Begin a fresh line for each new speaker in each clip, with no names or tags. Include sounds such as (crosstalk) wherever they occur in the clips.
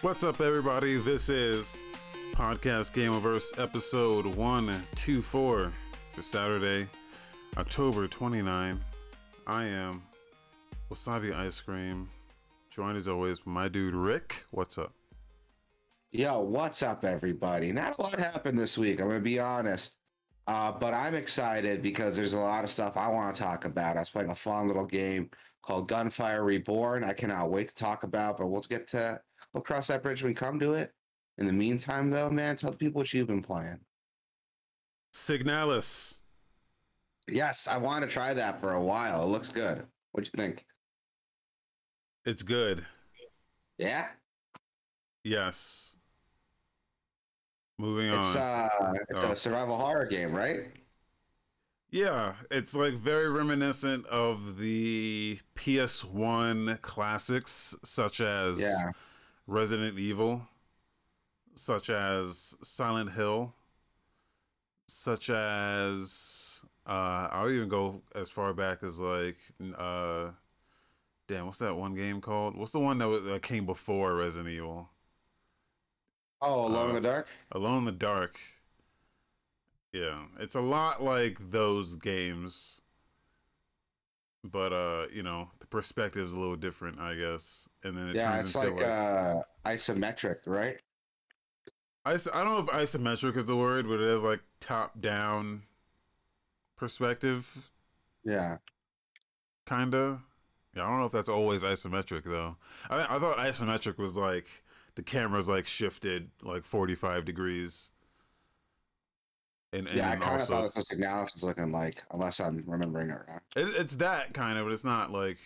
What's up, everybody? This is Podcast Gameverse episode 124 for Saturday, October 29. I am Wasabi Ice Cream, joined as always by my dude Rick. What's up?
Yo, what's up, everybody? Not a lot happened this week. I'm gonna be honest, uh, but I'm excited because there's a lot of stuff I want to talk about. I was playing a fun little game called Gunfire Reborn. I cannot wait to talk about, but we'll get to we'll cross that bridge when we come to it. In the meantime, though, man, tell the people what you've been playing.
Signalis.
Yes, I want to try that for a while. It looks good. What'd you think?
It's good.
Yeah,
Yes. Moving
it's
on.
uh, it's
Oh.
a survival horror game, right?
Yeah, it's like very reminiscent of the PS1 classics, such as
Yeah.
Resident Evil, such as Silent Hill, such as uh, I'll even go as far back as like uh, damn, what's that one game called? What's the one that, was, that came before Resident Evil?
Oh, Alone in
Uh,
the Dark.
Alone in the Dark. Yeah, it's a lot like those games. But uh, you know, the perspective's a little different, I guess. And then it
Yeah, it's
into
like uh, isometric, right?
Is- I don't know if isometric is the word, but it is like top down perspective,
Yeah.
kinda. Yeah, I don't know if that's always isometric though. I I thought isometric was like the camera's like shifted like forty five degrees. And, and
yeah, I kind of
also
thought that's what Signalis was looking like, unless I'm remembering it wrong.
It, it's that kind of, but it's not like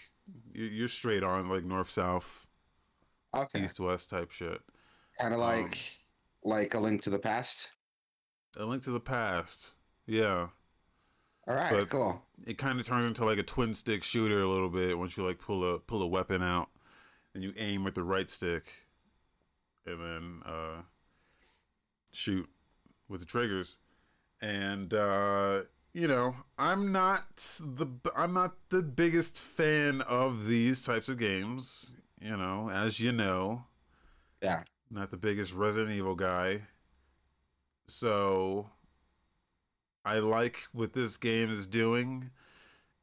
you- you're straight on like north south,
Okay,
east west type shit.
kind of
um,
like like a link to the past.
A link to the past, yeah.
All right,
but-
cool.
It kind of turns into like a twin stick shooter a little bit once you like pull a pull a weapon out and you aim with the right stick, and then uh, shoot with the triggers. And uh, you know, I'm not the I'm not the biggest fan of these types of games. You know, as you know,
Yeah,
not the biggest Resident Evil guy. So I like what this game is doing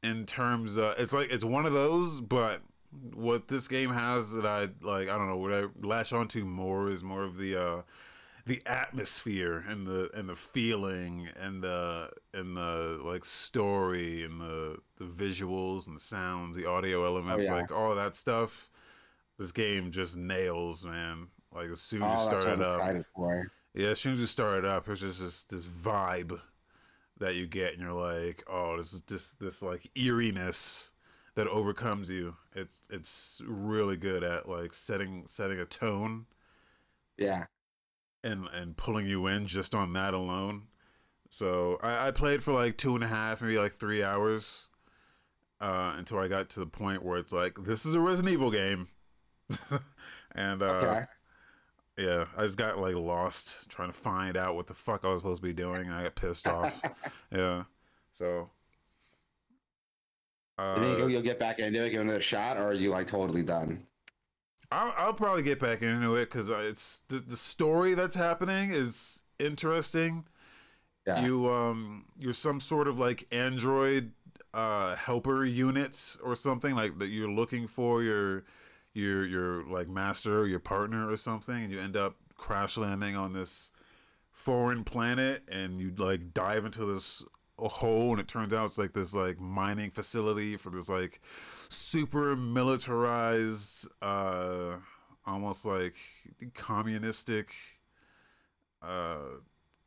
in terms of it's like it's one of those, but what this game has that I like I don't know what I latch onto more is more of the uh the atmosphere and the and the feeling and the and the like story and the the visuals and the sounds, the audio oh, elements,
yeah.
like all that stuff. This game just nails, man. Like as soon as you
oh, that's
start it up,
for.
yeah, as soon as you start it up, there's just this this vibe that you get, and you're like, oh, this is just this like eeriness that overcomes you. It's it's really good at like setting setting a tone
Yeah,
and and pulling you in just on that alone. So I, I played for like two and a half, maybe like three hours, uh, until I got to the point where it's like this is a Resident Evil game, (laughs) and uh,
okay.
yeah, I just got like lost trying to find out what the fuck I was supposed to be doing, and I got pissed off. (laughs) yeah, so.
you think
Uh,
you'll, get back into it, give it another shot, or are you like totally done?
I'll, I'll probably get back into it because it's the, the story that's happening is interesting.
Yeah,
You um you're some sort of like android uh helper unit or something like that you're looking for your your your like master or your partner or something and you end up crash landing on this foreign planet and you like dive into this hole and it turns out it's like this like mining facility for this like super militarized uh almost like communistic uh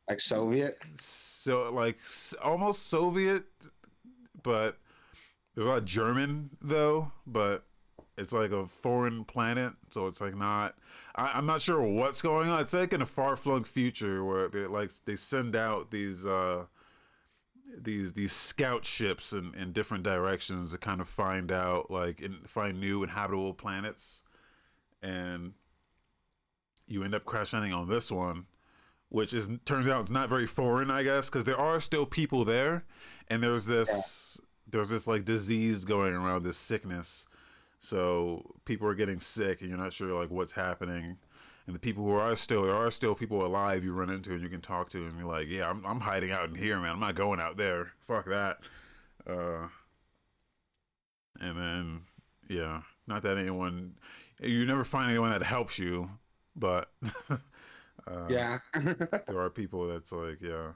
like Soviet.
so like almost Soviet, but there's a lot of German though. But it's like a foreign planet, so it's like not. I, I'm not sure what's going on. It's like in a far flung future where they like they send out these uh these these scout ships in, in different directions to kind of find out like in, find new inhabitable planets, and you end up crash landing on this one which is turns out it's not very foreign, I guess, because there are still people there, and there's this there's this like disease going around, this sickness. So people are getting sick, and you're not sure like what's happening, and the people who are still there are still people alive you run into and you can talk to and you're like, yeah, I'm I'm hiding out in here, man. I'm not going out there. Fuck that. Uh, and then yeah, not that anyone you never find anyone that helps you, but uh, (laughs)
yeah, (laughs)
there are people that's like yeah,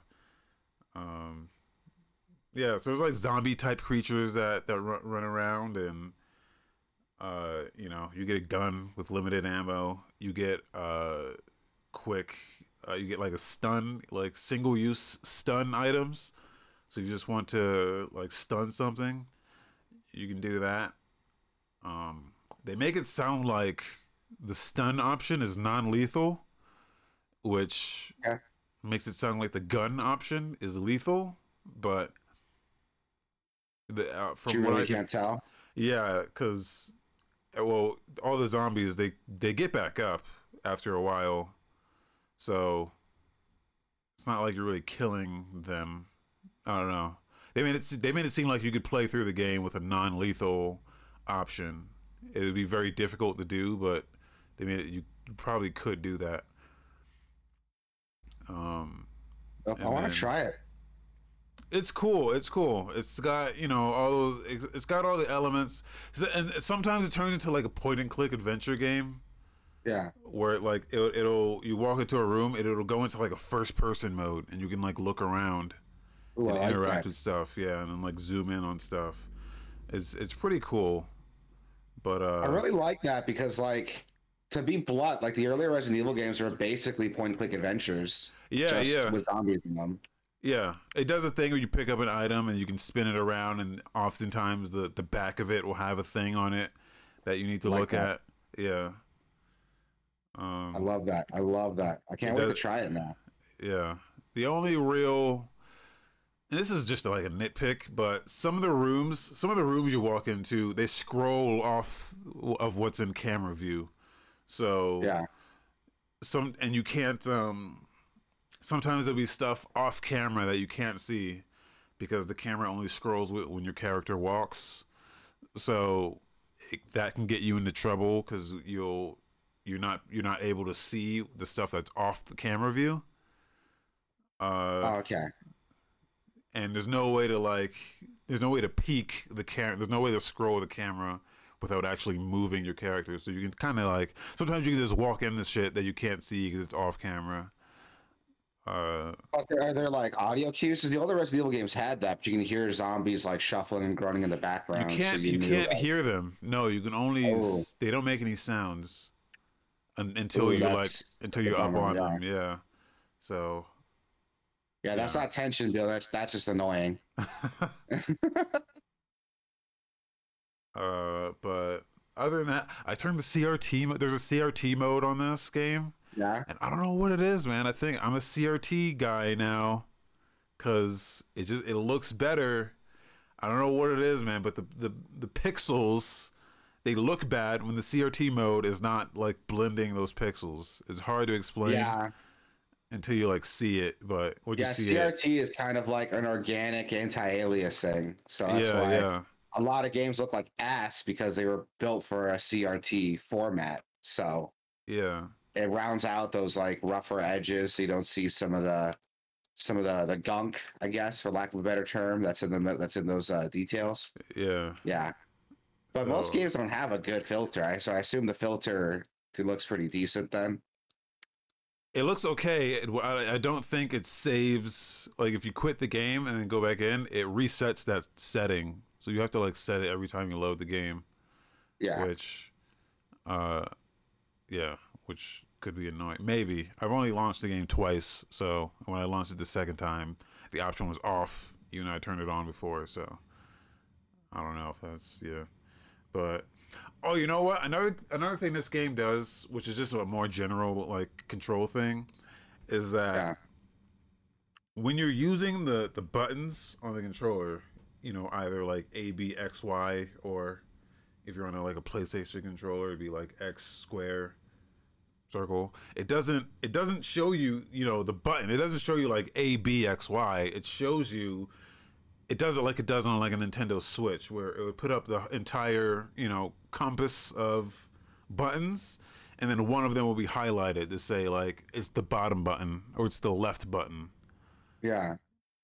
um, yeah. So there's like zombie type creatures that that run, run around and. Uh, you know, you get a gun with limited ammo. You get uh, quick. Uh, you get like a stun, like single use stun items. So if you just want to like stun something, you can do that. Um, they make it sound like the stun option is non-lethal, which
Yeah.
makes it sound like the gun option is lethal. But the uh, from
you
what
really
I can,
can't tell.
yeah, because well, all the zombies they they get back up after a while, so it's not like you're really killing them. I don't know. They made it they made it seem like you could play through the game with a non-lethal option. It would be very difficult to do, but they made it you probably could do that. Um,
I want to try it.
It's cool. It's cool. It's got you know all those. it's- got all the elements, and sometimes it turns into like a point and click adventure game
Yeah.
where it, like it, it'll you walk into a room and it'll go into like a first person mode and you can like look around
Ooh,
and
like
interact
that.
with stuff. Yeah, and then like zoom in on stuff. It's it's pretty cool, but uh,
I really like that because, like, to be blunt, like the earlier Resident Evil games were basically point and click adventures.
yeah
just
yeah
With zombies in them.
Yeah, it does a thing where you pick up an item and you can spin it around, and oftentimes the the back of it will have a thing on it that you need to
Like
look
that.
at. Yeah. Um,
I love that. I love that. I can't
It
wait to try it now.
Yeah. The only real and this is just like a nitpick, but some of the rooms, some of the rooms you walk into, they scroll off of what's in camera view. So
Yeah.
some and you can't um sometimes there'll be stuff off camera that you can't see because the camera only scrolls with when your character walks. So it, that can get you into trouble cuz you'll you're not you're not able to see the stuff that's off the camera view. Uh
Oh, okay.
and there's no way to like there's no way to peek the camera there's no way to scroll the camera without actually moving your character so you can kind of like sometimes you can just walk in this shit that you can't see because it's off camera uh
Are there, are there like audio cues? Because the older Resident Evil games had that, but you can hear zombies like shuffling and groaning in the background. so
can't you,
knew,
can't
like,
hear them no you can only
Oh.
they don't make any sounds un, until
Ooh,
you're like until you're up on them yeah so
Yeah, that's
Yeah.
not tension, Bill. That's that's just annoying. (laughs) (laughs)
uh but other than that i turned the crt there's a crt mode on this game
Yeah.
And I don't know what it is, man. I think I'm a CRT guy now cuz it just it looks better. I don't know what it is, man, but the the the pixels they look bad when the CRT mode is not like blending those pixels. It's hard to explain
Yeah.
until you like see it, but you
Yeah.
see it,
CRT is kind of like an organic anti-aliasing. So that's
yeah,
why
yeah.
a lot of games look like ass because they were built for a CRT format. So
Yeah.
It rounds out those like rougher edges so you don't see some of the some of the the gunk i guess for lack of a better term that's in the that's in those uh, details
Yeah.
yeah but most games don't have a good filter I, so i assume the filter it looks pretty decent then
It looks okay. It- I I don't think it saves like if you quit the game and then go back in, it resets that setting. So you have to like set it every time you load the game.
yeah
which uh yeah which could be annoying. Maybe. I've only launched the game twice so when i launched it the second time the option was off. You and i turned it on before so i don't know if that's yeah. But oh you know what? Another another thing this game does which is just a more general like control thing is that
yeah.
when you're using the the buttons on the controller, you know, either like A, B, X, Y, or if you're on a, like a PlayStation controller, it'd be like X square circle. It doesn't it doesn't show you, you know, the button. It doesn't show you like A, B, X, Y. It shows you it does it like it does on like a Nintendo Switch where it would put up the entire, you know, compass of buttons and then one of them will be highlighted to say like it's the bottom button or it's the left button.
Yeah.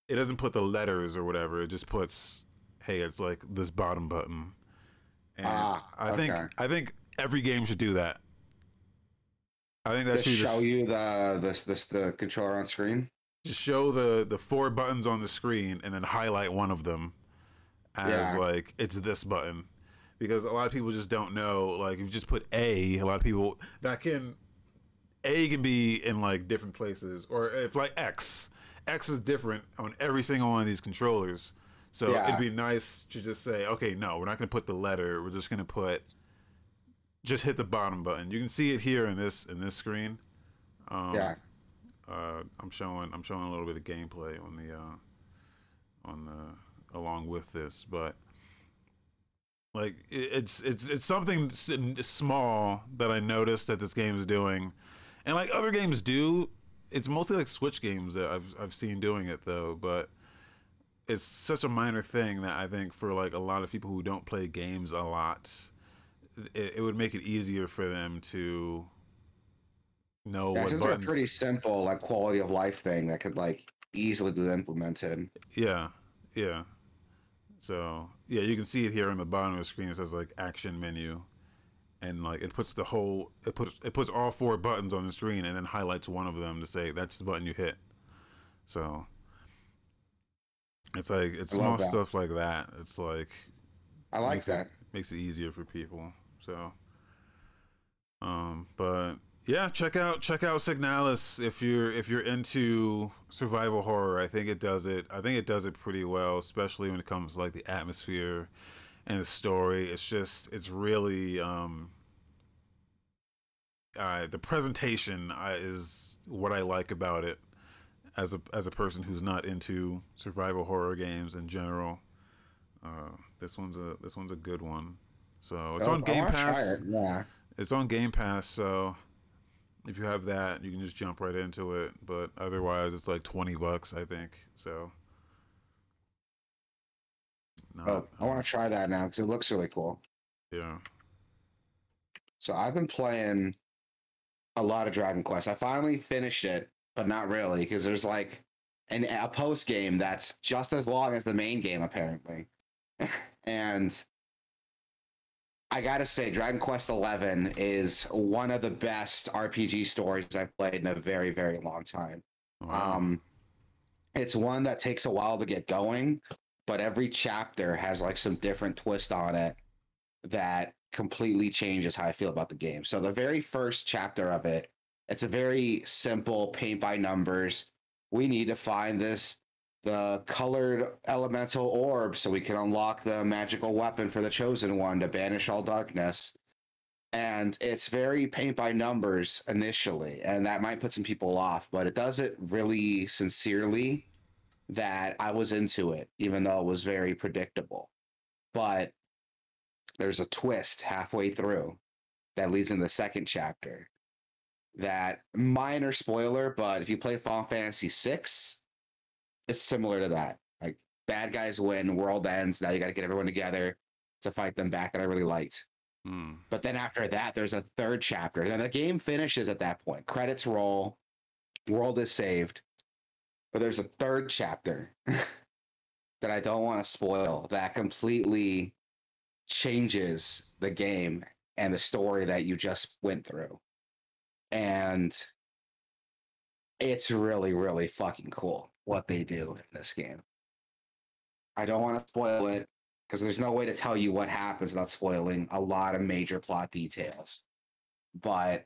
It doesn't put the letters or whatever. It just puts, hey, it's like this bottom button. And
Ah,
I think. I think every game should do that. I think that
Just
should
show
just,
you the this this the controller on screen.
just show the the four buttons on the screen and then highlight one of them as
Yeah.
like it's this button because a lot of people just don't know like if you just put a a lot of people that can a can be in like different places or if like x x is different on every single one of these controllers so
Yeah.
it'd be nice to just say okay no we're not going to put the letter we're just going to put just hit the bottom button you can see it here in this in this screen um,
yeah.
uh, I'm showing I'm showing a little bit of gameplay on the uh, on the along with this, but like it, it's it's it's something small that I noticed that this game is doing, and like other games do. It's mostly like Switch games that I've I've seen doing it though, but it's such a minor thing that I think for like a lot of people who don't play games a lot, it, it would make it easier for them to know
Yeah,
what
it's just a pretty simple like quality of life thing that could like easily be implemented.
Yeah, yeah. So yeah, you can see it here on the bottom of the screen. It says like action menu, and like it puts the whole it puts it puts all four buttons on the screen and then highlights one of them to say that's the button you hit. So it's like it's small
that.
stuff like that. It's like
I like
makes
that.
It, makes it easier for people. So, um, but yeah, check out check out Signalis if you're if you're into survival horror. I think it does it. I think it does it pretty well, especially when it comes to like the atmosphere and the story. It's just it's really um. Uh, the presentation is what I like about it as a as a person who's not into survival horror games in general. Uh, this one's a this one's a good one. So it's
Oh,
on Game Pass.
it, Yeah.
It's on Game Pass, so if you have that, you can just jump right into it. But otherwise, it's like twenty bucks, I think. So. Not,
Oh, I want to try that now because it looks really cool.
yeah.
So I've been playing a lot of Dragon Quest. I finally finished it, but not really because there's like an a post game that's just as long as the main game apparently. (laughs) and I got to say Dragon Quest 11 is one of the best RPG stories I've played in a very very long time.
Wow.
Um, it's one that takes a while to get going, but every chapter has like some different twist on it that completely changes how I feel about the game. So the very first chapter of it, it's a very simple paint by numbers. We need to find this the colored elemental orb so we can unlock the magical weapon for the chosen one to banish all darkness. And it's very paint by numbers initially, and that might put some people off, but it does it really sincerely that I was into it, even though it was very predictable. But there's a twist halfway through that leads in the second chapter. That minor spoiler, but if you play Final Fantasy VI, it's similar to that. Like bad guys win, world ends. Now you got to get everyone together to fight them back. That I really liked.
Hmm.
But then after that, there's a third chapter. And the game finishes at that point. Credits roll, world is saved. But there's a third chapter (laughs) that I don't want to spoil that completely changes the game and the story that you just went through. And it's really, really fucking cool what they do in this game. I don't want to spoil it because there's no way to tell you what happens without spoiling a lot of major plot details. But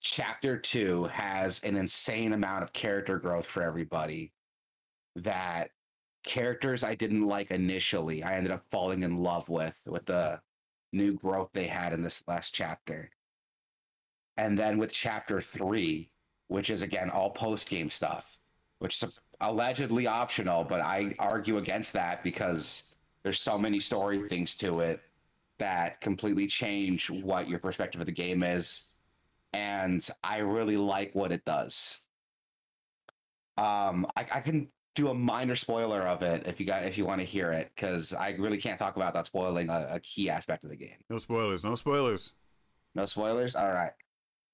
chapter two has an insane amount of character growth for everybody that characters I didn't like initially, I ended up falling in love with with the new growth they had in this last chapter. And then with chapter three, which is again all post game stuff, which allegedly optional, but I argue against that because there's so many story things to it that completely change what your perspective of the game is. And I really like what it does. Um, I, I can do a minor spoiler of it if you got if you want to hear it, because I really can't talk about that spoiling a, a key aspect of the game.
No spoilers. No spoilers.
No spoilers. All right.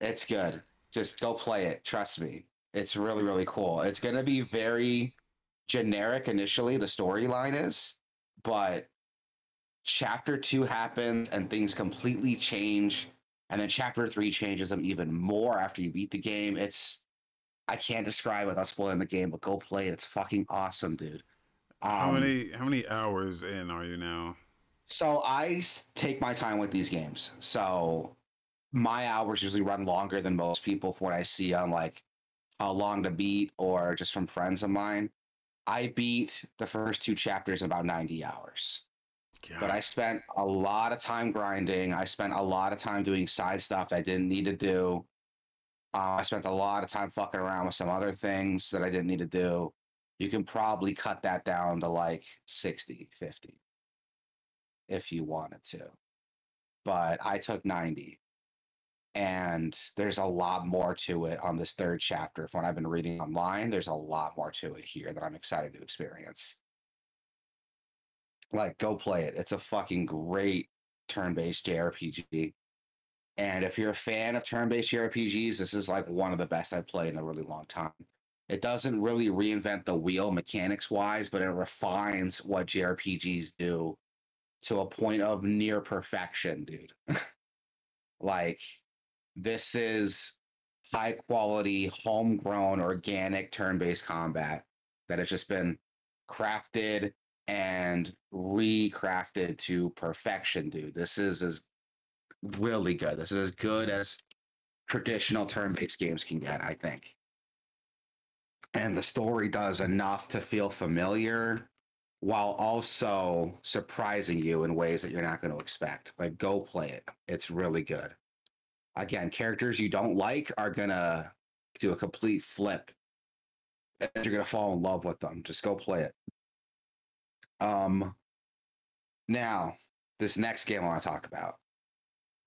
It's good. Just go play it. Trust me. It's really, really cool. It's going to be very generic initially, the storyline is, but chapter two happens and things completely change. And then chapter three changes them even more after you beat the game. It's, I can't describe it without spoiling the game, but go play it. It's fucking awesome, dude. Um,
how many how many hours in are you now?
So I take my time with these games. So my hours usually run longer than most people for what I see on like how long to beat or just from friends of mine. I beat the first two chapters in about 90 hours. But I spent a lot of time grinding. I spent a lot of time doing side stuff that I didn't need to do. Uh, I spent a lot of time fucking around with some other things that I didn't need to do. You can probably cut that down to like 60, 50 if you wanted to. But I took 90. And there's a lot more to it on this third chapter. From what I've been reading online, there's a lot more to it here that I'm excited to experience. Like, go play it. It's a fucking great turn based JRPG. And if you're a fan of turn based JRPGs, this is like one of the best I've played in a really long time. It doesn't really reinvent the wheel mechanics wise, but it refines what JRPGs do to a point of near perfection, dude. (laughs) like, this is high quality, homegrown, organic turn based combat that has just been crafted and recrafted to perfection, dude. This is as really good. This is as good as traditional turn based games can get, I think. And the story does enough to feel familiar while also surprising you in ways that you're not going to expect. Like, go play it. It's really good. Again, characters you don't like are to do a complete flip. And you're to fall in love with them. Just go play it. Um, now, this next game I want to talk about.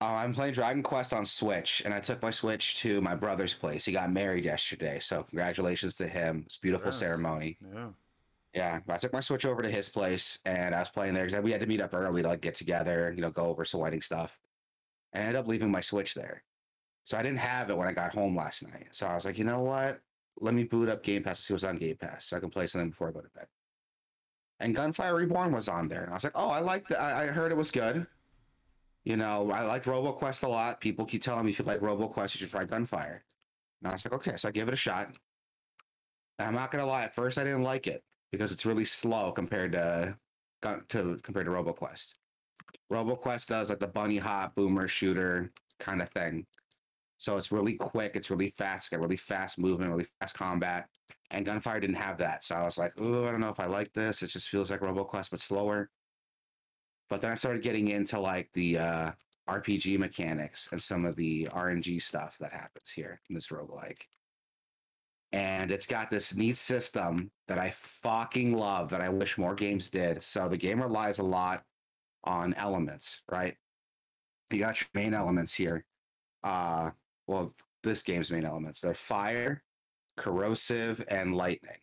Uh, I'm playing Dragon Quest on Switch, and I took my Switch to my brother's place. He got married yesterday, so congratulations to him. It's a beautiful
Yes.
ceremony.
Yeah.
Yeah, I took my Switch over to his place, and I was playing there because we had to meet up early to like get together, you know, go over some wedding stuff. I ended up leaving my Switch there, so I didn't have it when I got home last night. So I was like, you know what? Let me boot up Game Pass to see what's on Game Pass, so I can play something before I go to bed. And Gunfire Reborn was on there, and I was like, oh, I like that. I I heard it was good. You know, I like RoboQuest a lot. People keep telling me if you like RoboQuest, you should try Gunfire. And I was like, okay, so I give it a shot. And I'm not gonna lie, at first I didn't like it because it's really slow compared to to compared to RoboQuest. RoboQuest does like the bunny hop boomer shooter kind of thing. So it's really quick, it's really fast, it's got really fast movement, really fast combat. And Gunfire didn't have that. So I was like, oh, I don't know if I like this. It just feels like RoboQuest, but slower. But then I started getting into like the uh, RPG mechanics and some of the RNG stuff that happens here in this roguelike. And it's got this neat system that I fucking love that I wish more games did. So the game relies a lot on elements, right? You got your main elements here. Uh well, this game's main elements. They're fire, corrosive, and lightning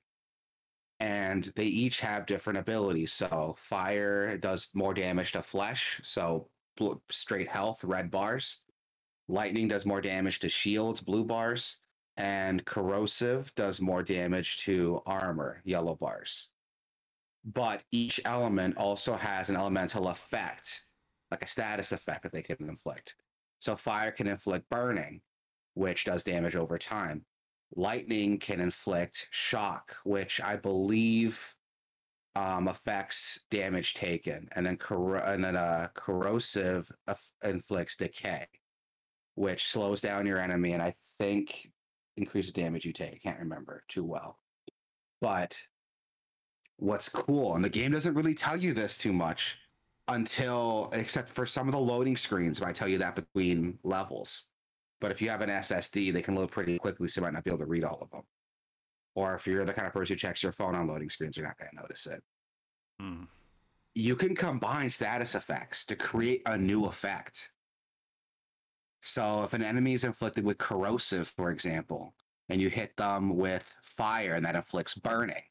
and they each have different abilities. So fire does more damage to flesh, so straight health, red bars. Lightning does more damage to shields, blue bars, and corrosive does more damage to armor, yellow bars. But each element also has an elemental effect, like a status effect that they can inflict. So fire can inflict burning, which does damage over time lightning can inflict shock, which I believe um, affects damage taken, and then and then uh, corrosive inflicts decay, which slows down your enemy, and I think increases damage you take. I can't remember too well, but what's cool, and the game doesn't really tell you this too much until except for some of the loading screens might tell you that between levels. But if you have an SSD, they can load pretty quickly, so you might not be able to read all of them. Or if you're the kind of person who checks your phone on loading screens, you're not going to notice it.
Hmm.
You can combine status effects to create a new effect. So if an enemy is inflicted with corrosive, for example, and you hit them with fire and that inflicts burning,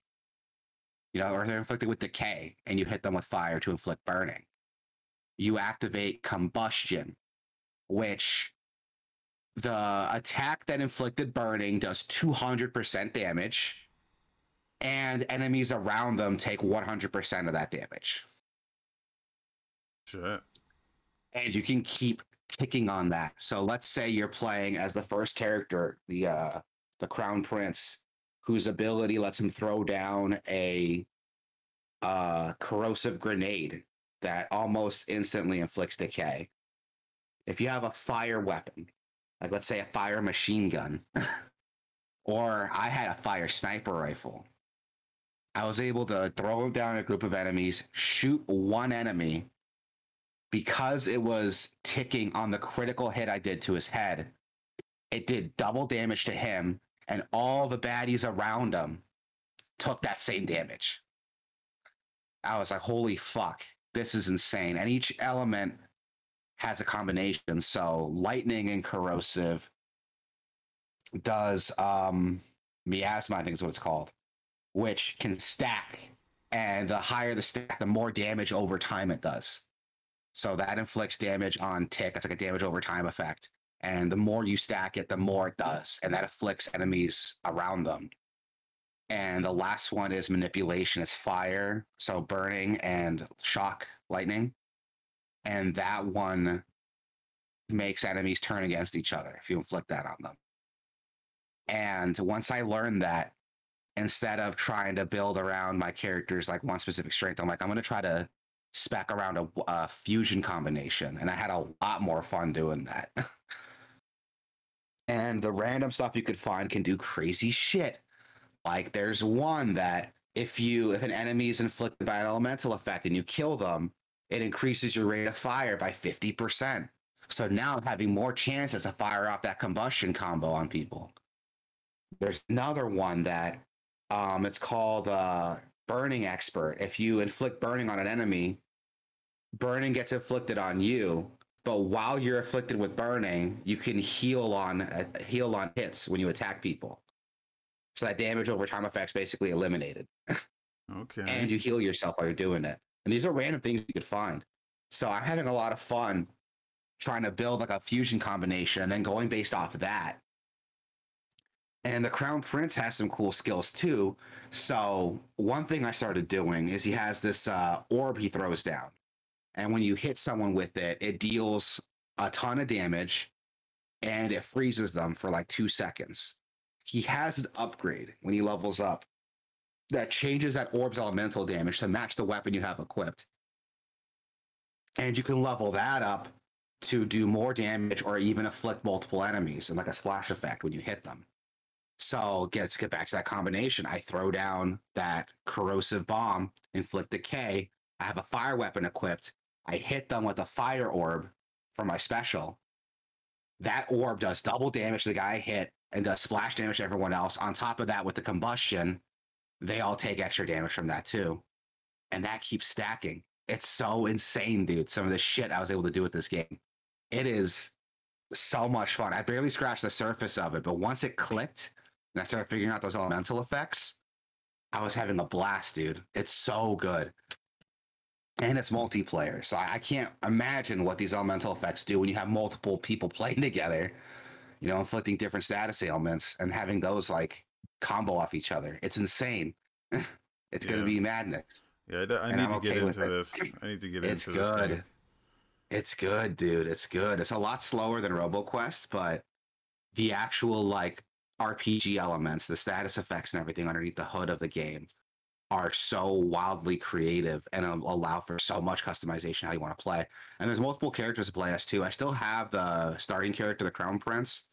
you know, or they're inflicted with decay and you hit them with fire to inflict burning, you activate combustion, which the attack that inflicted burning does 200% damage, and enemies around them take 100% of that damage.
Shit.
And you can keep ticking on that. So let's say you're playing as the first character, the uh the crown prince, whose ability lets him throw down a uh corrosive grenade that almost instantly inflicts decay. If you have a fire weapon, like let's say a fire machine gun, (laughs) or I had a fire sniper rifle, I was able to throw down a group of enemies, shoot one enemy because it was ticking on the critical hit I did to his head. It did double damage to him, and all the baddies around him took that same damage. I was like, holy fuck, this is insane. And each element has a combination. So lightning and corrosive does um miasma, I think is what it's called, which can stack. And the higher the stack, the more damage over time it does. So that inflicts damage on tick. It's like a damage over time effect. And the more you stack it, the more it does. And that afflicts enemies around them. And the last one is manipulation. It's fire, so burning and shock lightning. And that one makes enemies turn against each other if you inflict that on them. And once I learned that, instead of trying to build around my characters like one specific strength, I'm like, I'm going to try to spec around a, a fusion combination. And I had a lot more fun doing that. (laughs) and the random stuff you could find can do crazy shit. Like there's one that if you if an enemy is inflicted by an elemental effect and you kill them, it increases your rate of fire by 50%. So now I'm having more chances to fire off that combustion combo on people. There's another one that um, it's called uh, Burning Expert. If you inflict burning on an enemy, burning gets inflicted on you. But while you're afflicted with burning, you can heal on uh, heal on hits when you attack people. So that damage over time effect's basically eliminated. (laughs)
Okay.
and you heal yourself while you're doing it. And these are random things you could find. So I'm having a lot of fun trying to build like a fusion combination and then going based off of that. And the Crown Prince has some cool skills too. So one thing I started doing is he has this uh, orb he throws down. And when you hit someone with it, it deals a ton of damage and it freezes them for like two seconds. He has an upgrade when he levels up that changes that orb's elemental damage to match the weapon you have equipped. And you can level that up to do more damage or even afflict multiple enemies and like a splash effect when you hit them. So get back to that combination. I throw down that corrosive bomb, inflict decay. I have a fire weapon equipped. I hit them with a fire orb for my special. That orb does double damage to the guy I hit and does splash damage to everyone else. On top of that, with the combustion, they all take extra damage from that too. And that keeps stacking. It's so insane, dude. Some of the shit I was able to do with this game. It is so much fun. I barely scratched the surface of it, but once it clicked and I started figuring out those elemental effects, I was having a blast, dude. It's so good. And it's multiplayer. So I, I can't imagine what these elemental effects do when you have multiple people (laughs) playing together, you know, inflicting different status ailments and having those like combo off each other. It's insane. (laughs) it's going to be madness.
Yeah, I d- I
and
need
I'm
to get
okay with
into this. I need to get
It's
into this.
It's
good.
It's good, dude. It's good. It's a lot slower than RoboQuest, but the actual like RPG elements, the status effects and everything underneath the hood of the game are so wildly creative and allow for so much customization how you want to play. And there's multiple characters to play as too. I still have the starting character, the Crown Prince.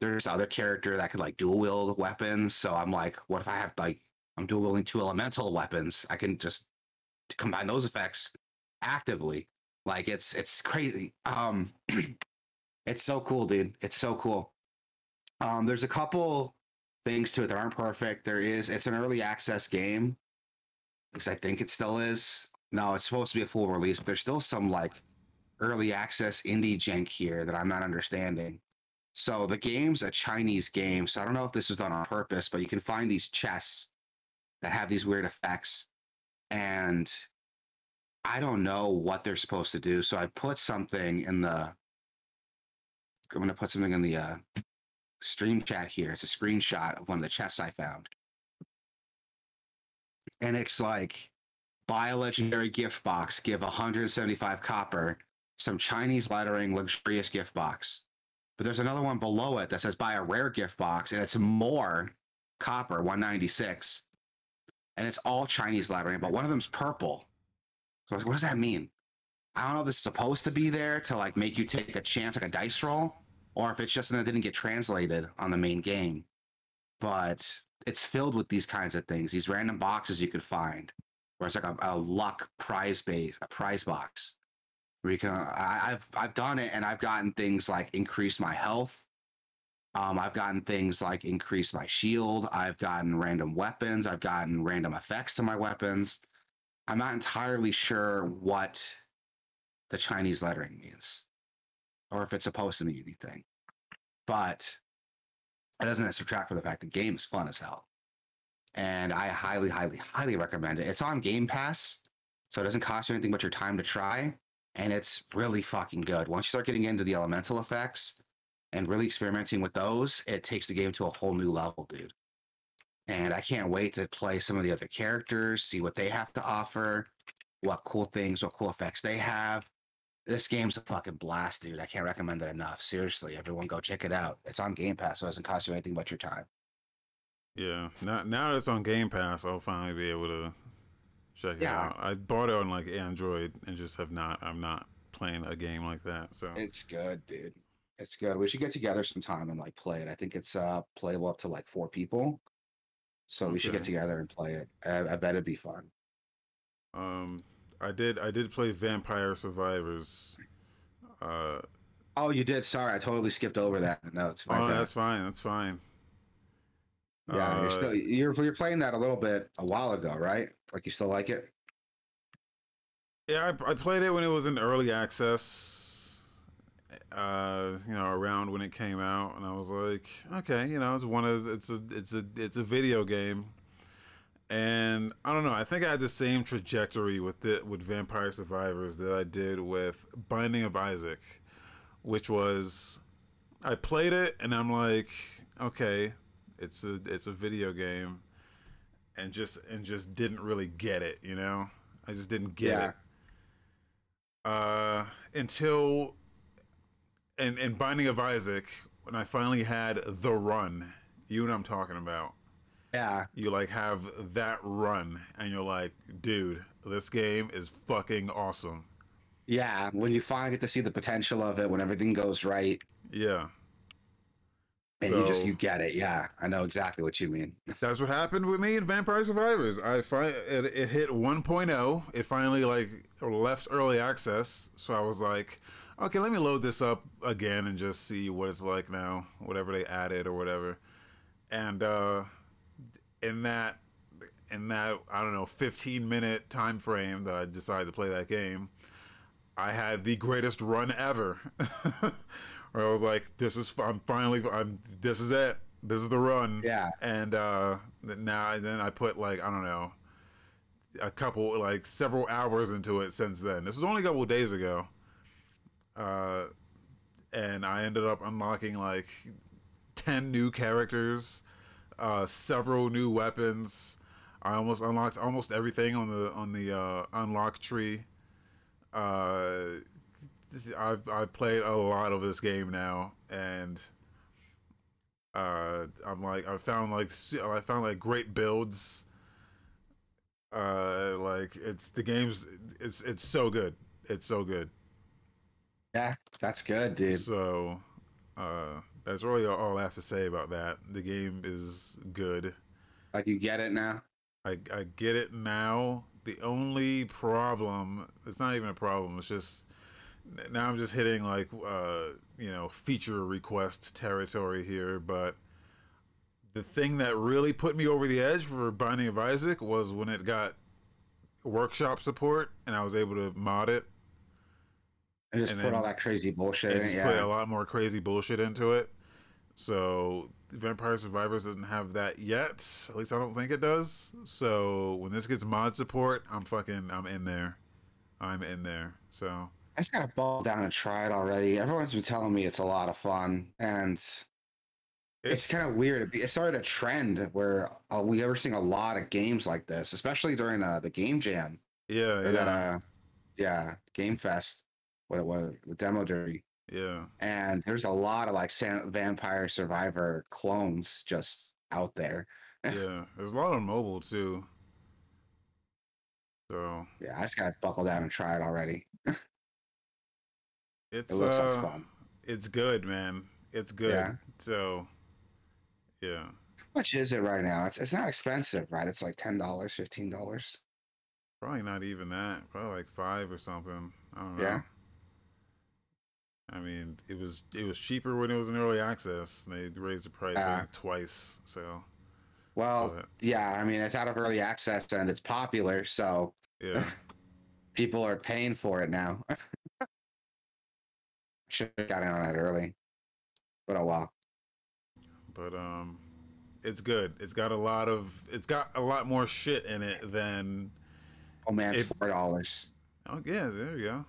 There's other character that could like dual wield weapons. So I'm like, what if I have like I'm dual wielding two elemental weapons? I can just combine those effects actively. Like it's it's crazy. Um (clears throat) it's so cool, dude. It's so cool. Um there's a couple things to it that aren't perfect. There is it's an early access game. Because I think it still is. No, it's supposed to be a full release, but there's still some like early access indie jank here that I'm not understanding. So the game's a Chinese game, so I don't know if this was done on purpose, but you can find these chests that have these weird effects. And I don't know what they're supposed to do. So I put something in the I'm gonna put something in the uh, stream chat here. It's a screenshot of one of the chests I found, and it's like buy a legendary gift box, give 175 copper, some Chinese lettering, luxurious gift box. But there's another one below it that says buy a rare gift box, and it's more copper, 196, and it's all Chinese lettering, but one of them's purple. So I was like, what does that mean? I don't know if this is supposed to be there to like make you take a chance, like a dice roll, or if it's just that it didn't get translated on the main game. But it's filled with these kinds of things, these random boxes you could find, where it's like a, a luck prize base, a prize box, where you can. I, I've I've done it, and I've gotten things like increase my health. Um, I've gotten things like increase my shield. I've gotten random weapons. I've gotten random effects to my weapons. I'm not entirely sure what the Chinese lettering means, or if it's supposed to mean anything. But it doesn't subtract from the fact the game is fun as hell. And I highly, highly, highly recommend it. It's on Game Pass, so it doesn't cost you anything but your time to try. And it's really fucking good. Once you start getting into the elemental effects and really experimenting with those, it takes the game to a whole new level, dude. And I can't wait to play some of the other characters, see what they have to offer, what cool things, what cool effects they have. This game's a fucking blast, dude. I can't recommend it enough. Seriously, everyone go check it out. It's on Game Pass, so it doesn't cost you anything but your time.
Yeah. Now now that it's on Game Pass, I'll finally be able to check it
Yeah.
out. I bought it on like Android and just have not. I'm not playing a game like that. So
It's good, dude. It's good. We should get together sometime and like play it. I think it's uh playable up to like four people. So we should get together and play it. I, I bet it'd be fun.
um, I did I did play Vampire Survivors. Uh,
Oh, you did. Sorry, I totally skipped over that. No, it's my
oh,
bad.
that's fine. That's fine.
Yeah, you're
Uh,
still you're you're playing that a little bit a while ago, right? Like you still like it?
Yeah, I, I played it when it was in early access. Uh, you know, around when it came out, and I was like, okay, you know, it's one of it's a it's a it's a video game, and I don't know. I think I had the same trajectory with it with Vampire Survivors that I did with Binding of Isaac, which was I played it and I'm like, okay, it's a it's a video game, and just and just didn't really get it, you know. I just didn't get
Yeah.
it uh, until and and Binding of Isaac when I finally had the run. You know what I'm talking about.
Yeah.
You like have that run, and you're like, dude, this game is fucking awesome.
Yeah. When you finally get to see the potential of it, when everything goes right,
Yeah,
and you just you get it. Yeah. I know exactly what you mean. (laughs)
that's what happened with me in Vampire Survivors. I fi- it, it hit 1.0. It finally like left early access, so I was like, okay, let me load this up again and just see what it's like now, whatever they added or whatever. And uh, in that in that I don't know 15 minute time frame that I decided to play that game, I had the greatest run ever. (laughs) Where I was like, this is I'm finally I'm this is it. This is the run.
Yeah.
And uh now and then I put like I don't know a couple like several hours into it since then. This was only a couple of days ago. Uh and I ended up unlocking like 10 new characters, uh several new weapons. I almost unlocked almost everything on the on the uh unlock tree. Uh I've I've played a lot of this game now and uh I'm like I found like I found like great builds uh like it's the game's it's it's so good it's so good
Yeah. That's good, dude.
so uh that's really all I have to say about that the game is good
Like you get it now.
I I get it now the only problem it's not even a problem it's just now I'm just hitting like uh you know feature request territory here but the thing that really put me over the edge for Binding of Isaac was when it got workshop support and I was able to mod it
And just
And
put all that crazy bullshit in it.
just
Yeah.
put a lot more crazy bullshit into it. So Vampire Survivors doesn't have that yet. At least I don't think it does. So when this gets mod support, I'm fucking I'm in there. I'm in there. So
I just gotta ball down and try it already. Everyone's been telling me it's a lot of fun, and it's, kind of weird. It started a trend where uh, we ever seeing a lot of games like this, especially during uh, the game jam
yeah, yeah,
that uh, yeah, Game Fest, what it was, the demo derby.
Yeah.
and there's a lot of like vampire survivor clones just out there (laughs)
yeah, there's a lot on mobile too. So
yeah i just gotta buckle down and try it already (laughs)
it's
it looks
uh,
like fun
it's good, man. It's good.
Yeah.
So yeah,
how much is it right now it's, it's not expensive right it's like $10 $15
probably not even that. Probably like five or something. I don't know.
Yeah.
I mean, it was it was cheaper when it was in early access. They raised the price like twice. So
well
but,
yeah i mean it's out of early access and it's popular so
yeah, (laughs)
people are paying for it now (laughs) should have got in on that early but oh wow
but um, it's good. It's got a lot of it's got a lot more shit in it than
oh man
It-
four dollars
Oh yeah, there you go.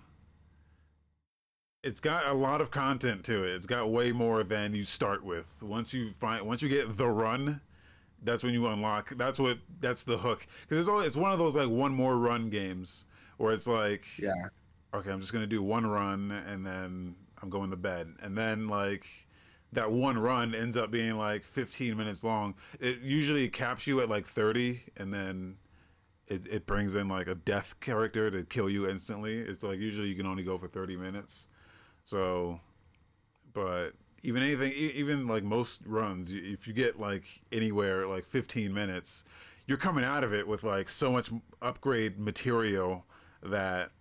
It's got a lot of content to it. It's got way more than you start with. Once you find, once you get the run, that's when you unlock. That's what. That's the hook. Because it's always, it's one of those like one more run games where it's like,
yeah
okay, I'm just gonna do one run and then I'm going to bed, and then like that one run ends up being like 15 minutes long. It usually caps you at like 30, and then it, it brings in like a death character to kill you instantly. It's like usually you can only go for 30 minutes. So, but even anything, even like most runs, if you get like anywhere like 15 minutes, you're coming out of it with like so much upgrade material that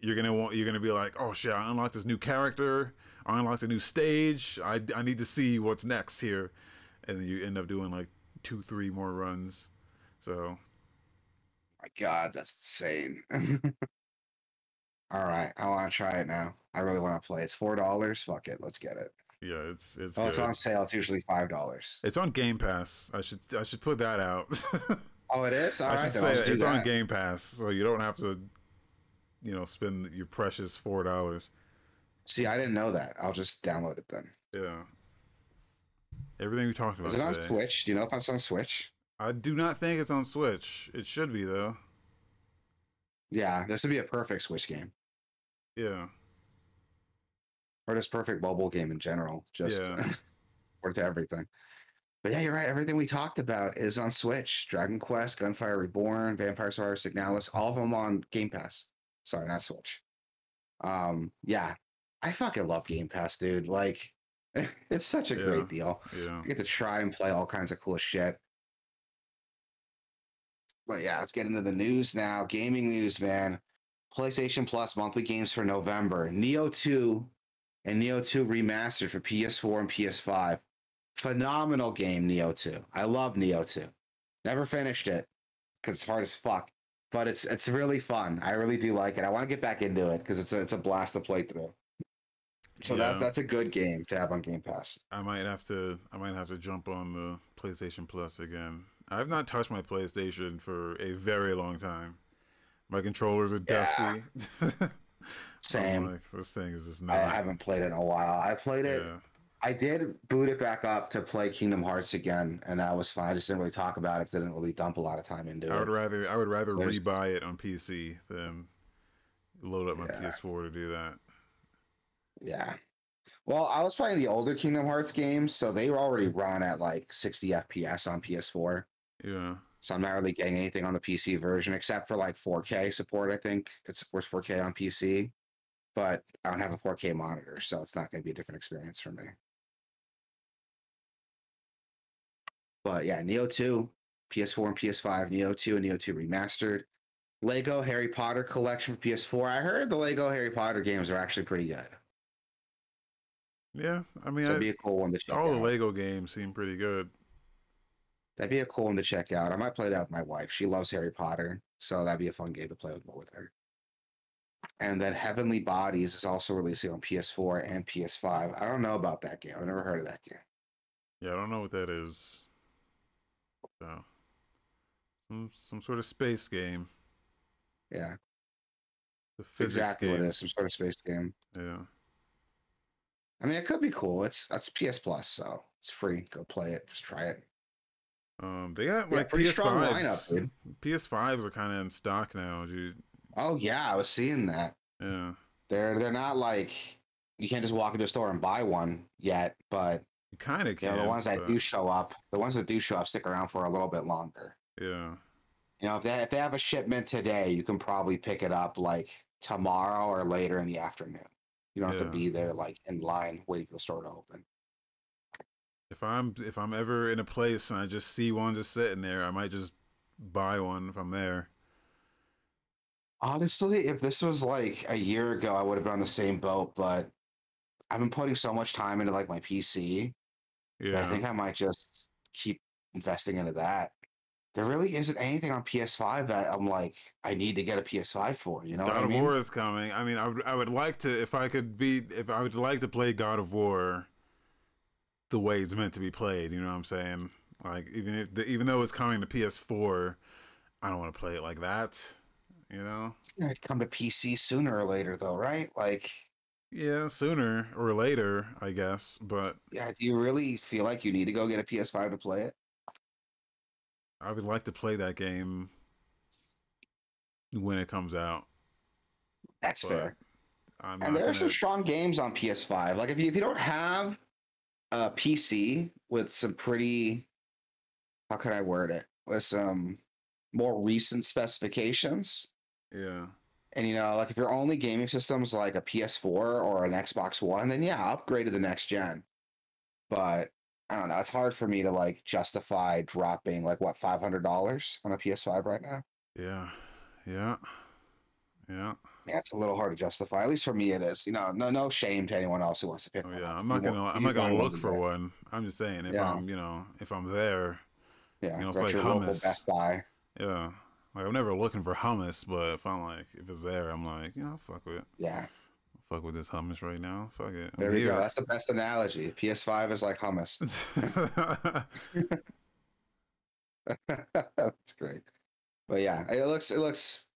you're gonna want you're gonna be like, oh shit, I unlocked this new character, I unlocked a new stage, I, I need to see what's next here, and you end up doing like two, three more runs. So
my god that's insane (laughs) all right i want to try it now i really want to play it's four dollars fuck it let's get it
yeah, it's it's
oh
good.
it's on sale it's usually five dollars
It's on Game Pass. I should I should put that out. (laughs)
oh it is all
I
right
should say it's
that.
on Game Pass, so you don't have to, you know, spend your precious four dollars.
see i didn't know that i'll just download it then
Yeah. Everything we talked about
is it on
today.
switch do you know if it's on switch
I do not think it's on Switch. It should be though.
yeah this would be a perfect switch game
Yeah.
or just perfect mobile game in general just
Yeah. (laughs)
worth everything. But yeah you're right everything we talked about is on switch. Dragon quest gunfire reborn vampire survivor signalis all of them on game pass. Sorry not switch. Um yeah i fucking love game pass dude. Like (laughs) it's such a
Yeah.
great deal.
Yeah.
I get to try and play all kinds of cool shit. But yeah let's get into the news now. Gaming news man playstation plus monthly games for november Nioh 2 and Nioh 2 remastered for ps4 and ps5 phenomenal game Nioh 2 i love Nioh 2 never finished it because it's hard as fuck but it's it's really fun. I really do like it. I want to get back into it because it's a, it's a blast to play through. So
Yeah.
that, that's a good game to have on game pass.
I might have to I might have to jump on the PlayStation Plus again. I've not touched my PlayStation for a very long time. My controllers are
Yeah.
dusty. (laughs)
Same.
Like, this thing is just not.
i haven't played it in a while i played it
yeah.
I did boot it back up to play Kingdom Hearts again, and that was fine. I just didn't really talk about it because I didn't really dump a lot of time into it.
I would rather I would rather
There's-
rebuy it on PC than load up my
Yeah.
PS4 to do that.
Yeah. Well, I was playing the older Kingdom Hearts games, so they were already run at like 60 FPS on PS4.
Yeah.
So I'm not really getting anything on the PC version except for like 4K support. I think it supports 4K on PC, but I don't have a 4K monitor, so it's not going to be a different experience for me. But yeah, Nioh 2, PS4 and PS5, Nioh 2 and Nioh 2 remastered. Lego Harry Potter collection for PS4. I heard the Lego Harry Potter games are actually pretty good.
Yeah. I mean,
So it'd be a cool one to check
all the. Lego games seem pretty good.
That'd be a cool one to check out. I might play that with my wife. She loves Harry Potter, so that'd be a fun game to play with with her. And then Heavenly Bodies is also releasing on PS4 and PS5. I don't know about that game. I've never heard of that game.
Yeah, I don't know what that is. So, some some sort of space game.
Yeah.
The physics
exactly what
game.
it is. Some sort of space game.
Yeah.
I mean, it could be cool. It's that's PS Plus, so it's free. Go play it. Just try it.
Um, they got
Yeah,
like
pretty
PS5s.
strong lineup, dude.
PS5s are kind of in stock now, dude.
Oh yeah, I was seeing that.
Yeah.
They're they're not like you can't just walk into a store and buy one yet, but
You kind of
you know the ones that do show up, the ones that do show up stick around for a little bit longer.
Yeah.
You know, if they if they have a shipment today, you can probably pick it up like tomorrow or later in the afternoon. You don't have to be there like in line waiting for the store to open.
If I'm if I'm ever in a place and I just see one just sitting there, I might just buy one if I'm there.
Honestly, if this was like a year ago, I would have been on the same boat, but I've been putting so much time into like my PC
Yeah.
I think I might just keep investing into that. There really isn't anything on PS5 that I'm like, I need to get a PS5 for. You know what
God
I
of
mean?
War is coming. I mean, I would I would like to if I could be if I would like to play God of War the way it's meant to be played. You know what I'm saying? Like even if the, even though it's coming to PS4, I don't want to play it like that. You know?
It's gonna come to PC sooner or later, though, right? Like,
Yeah, sooner or later, I guess. But
yeah, do you really feel like you need to go get a PS5 to play it?
I would like to play that game when it comes out.
That's fair.
I'm
And there are some
gonna-
strong games on PS5. Like if you if you don't have a PC with some pretty how can I word it? With some more recent specifications.
yeah.
And you know, like if your only gaming system's like a PS4 or an Xbox One, then yeah, upgrade to the next gen. But I don't know, it's hard for me to like justify dropping like what five hundred dollars on a PS5 right now.
Yeah. Yeah. Yeah.
Yeah, it's a little hard to justify. At least for me, it is. You know, no, no shame to anyone else who wants to pick
Oh
one
yeah,
up.
I'm not gonna. I'm not gonna look for one. I'm just saying if
Yeah.
I'm, you know, if I'm there,
Yeah,
you know, it's like
to your local
hummus.
Best Buy.
yeah. Like I'm never looking for hummus, but if I'm like, if it's there, I'm like, you know, fuck with, it.
Yeah,
fuck with this hummus right now. Fuck it. I'm
there we go. That's the best analogy. PS5 is like hummus. (laughs) (laughs) That's great. But yeah, it looks it looks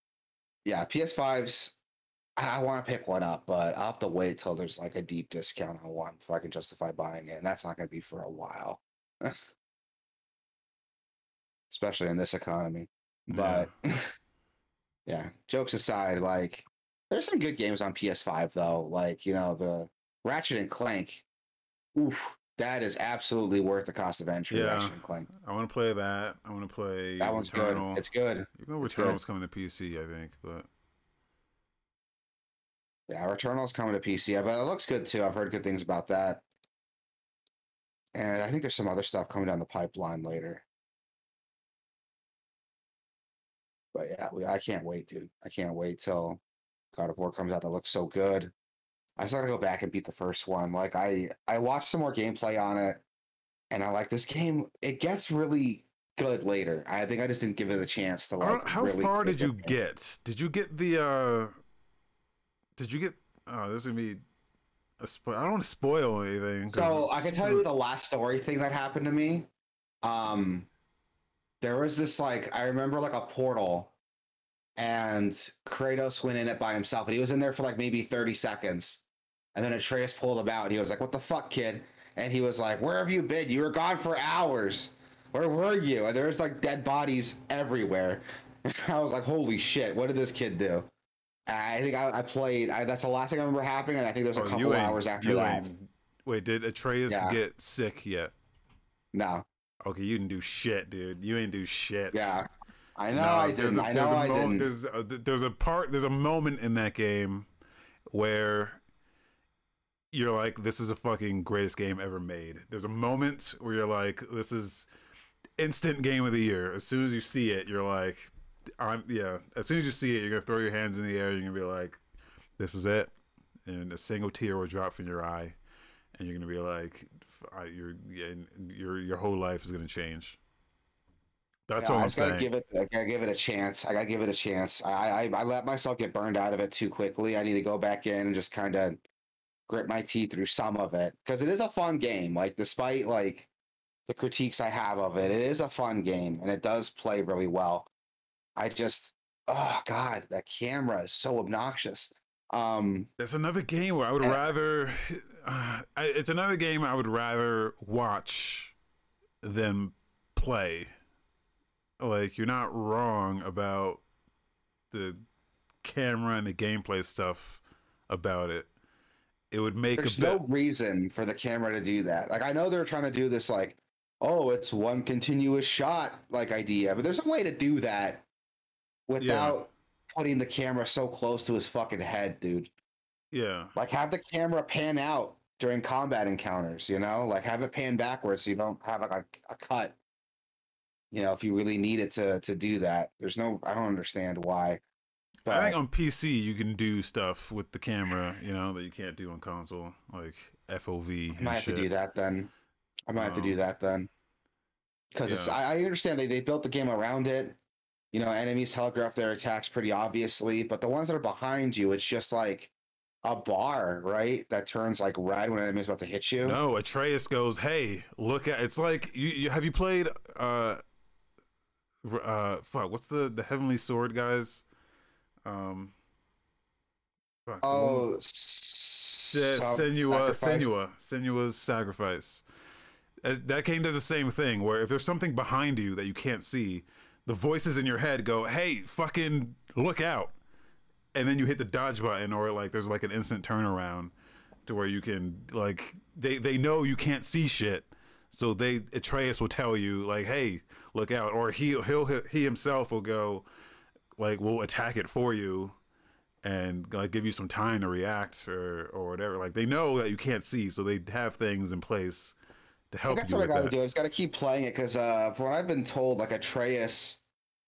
yeah, PS5s I, I want to pick one up, but I'll have to wait till there's like a deep discount on one before I can justify buying it. And that's not gonna be for a while. (laughs) Especially in this economy. But (laughs) yeah, jokes aside, like there's some good games on PS5 though. Like, you know, the Ratchet and Clank. Oof, that is absolutely worth the cost of entry,
Yeah.
Ratchet and Clank.
I want to play that. I want to play
That one's
Returnal.
good. It's good.
Even though
it's good.
Returnal's coming to PC, I think, but
Yeah, Returnal's coming to PC, but it looks good too. I've heard good things about that. And I think there's some other stuff coming down the pipeline later. But yeah, we, I can't wait, dude. I can't wait till God of War comes out. That looks so good. I still gotta go back and beat the first one. Like I, I watched some more gameplay on it, and I like this game. It gets really good later. I think I just didn't give it a chance to like.
how
really
far did you
it.
get? Did you get the? uh Did you get? Oh, this is gonna be. A spo- I don't want to spoil anything.
So I can tell you the last story thing that happened to me. Um, there was this like I remember like a portal, and Kratos went in it by himself, and he was in there for like maybe thirty seconds, and then Atreus pulled him out, and he was like, "What the fuck, kid?" And he was like, "Where have you been? You were gone for hours. Where were you?" And there was like dead bodies everywhere. (laughs) I was like, "Holy shit! What did this kid do?" I think I, I played. I, that's the last thing I remember happening, and I think there was a
Oh,
couple hours after that.
Wait, did Atreus
Yeah.
get sick yet?
No.
Okay, you didn't do shit, dude. You ain't do shit.
Yeah, I know
No,
I
there's
didn't.
a-
I know
a
I
mo-
didn't.
There's uh, a, there's a part. There's a moment in that game where you're like, "This is the fucking greatest game ever made." There's a moment where you're like, "This is instant game of the year." As soon as you see it, you're like, "I'm yeah." As soon as you see it, you're gonna throw your hands in the air. You're gonna be like, "This is it," and a single tear will drop from your eye, and you're gonna be like, I- "Your your your whole life is gonna change." That's
Yeah,
all
I
I'm
gotta
saying.
give it. I gotta give it a chance. I gotta give it a chance. I, I I let myself get burned out of it too quickly. I need to go back in and just kind of grit my teeth through some of it because it is a fun game. Like despite like the critiques I have of it, it is a fun game and it does play really well. I just oh god, that camera is so obnoxious. Um,
That's another game where I would
Yeah.
rather. (sighs) Uh, it's another game I would rather watch than play. Like you're not wrong about the camera and the gameplay stuff about it. It would make
there's
a bit.
no reason for the camera to do that. Like I know they're trying to do this like, oh, it's one continuous shot like idea, but there's a way to do that without putting the camera so close to his fucking head, dude.
yeah,
Like have the camera pan out during combat encounters, you know? Like have it pan backwards so you don't have like a, a cut. You know, if you really need it to to do that. There's no I don't understand why. But
I think on PC you can do stuff with the camera, you know, that you can't do on console, like FOV.
I
And
might have
shit.
to do that then. I might have to do
Um,
that then. Because
yeah.
I, I understand they, they built the game around it. You know, enemies telegraph their attacks pretty obviously, but the ones that are behind you, it's just like a bar, right? That turns like red when an enemy's about to hit you.
No, Atreus goes, "Hey, look at." It's like you, you have you played uh, uh, fuck, what's the the Heavenly Sword guys? Um, fuck,
Oh,
Senua. Senua, Senua's sacrifice. Uh, That game does the same thing. Where if there's something behind you that you can't see, the voices in your head go, "Hey, fucking look out!" And then you hit the dodge button, or like there's like an instant turnaround to where you can like they they know you can't see shit, so they Atreus will tell you like, "Hey, look out!" Or he he'll he himself will go like we'll attack it for you and like give you some time to react or or whatever. Like they know that you can't see, so they have things in place to help
that's
you
what I gotta
that.
do. I just gotta keep playing it because uh, from what I've been told, like Atreus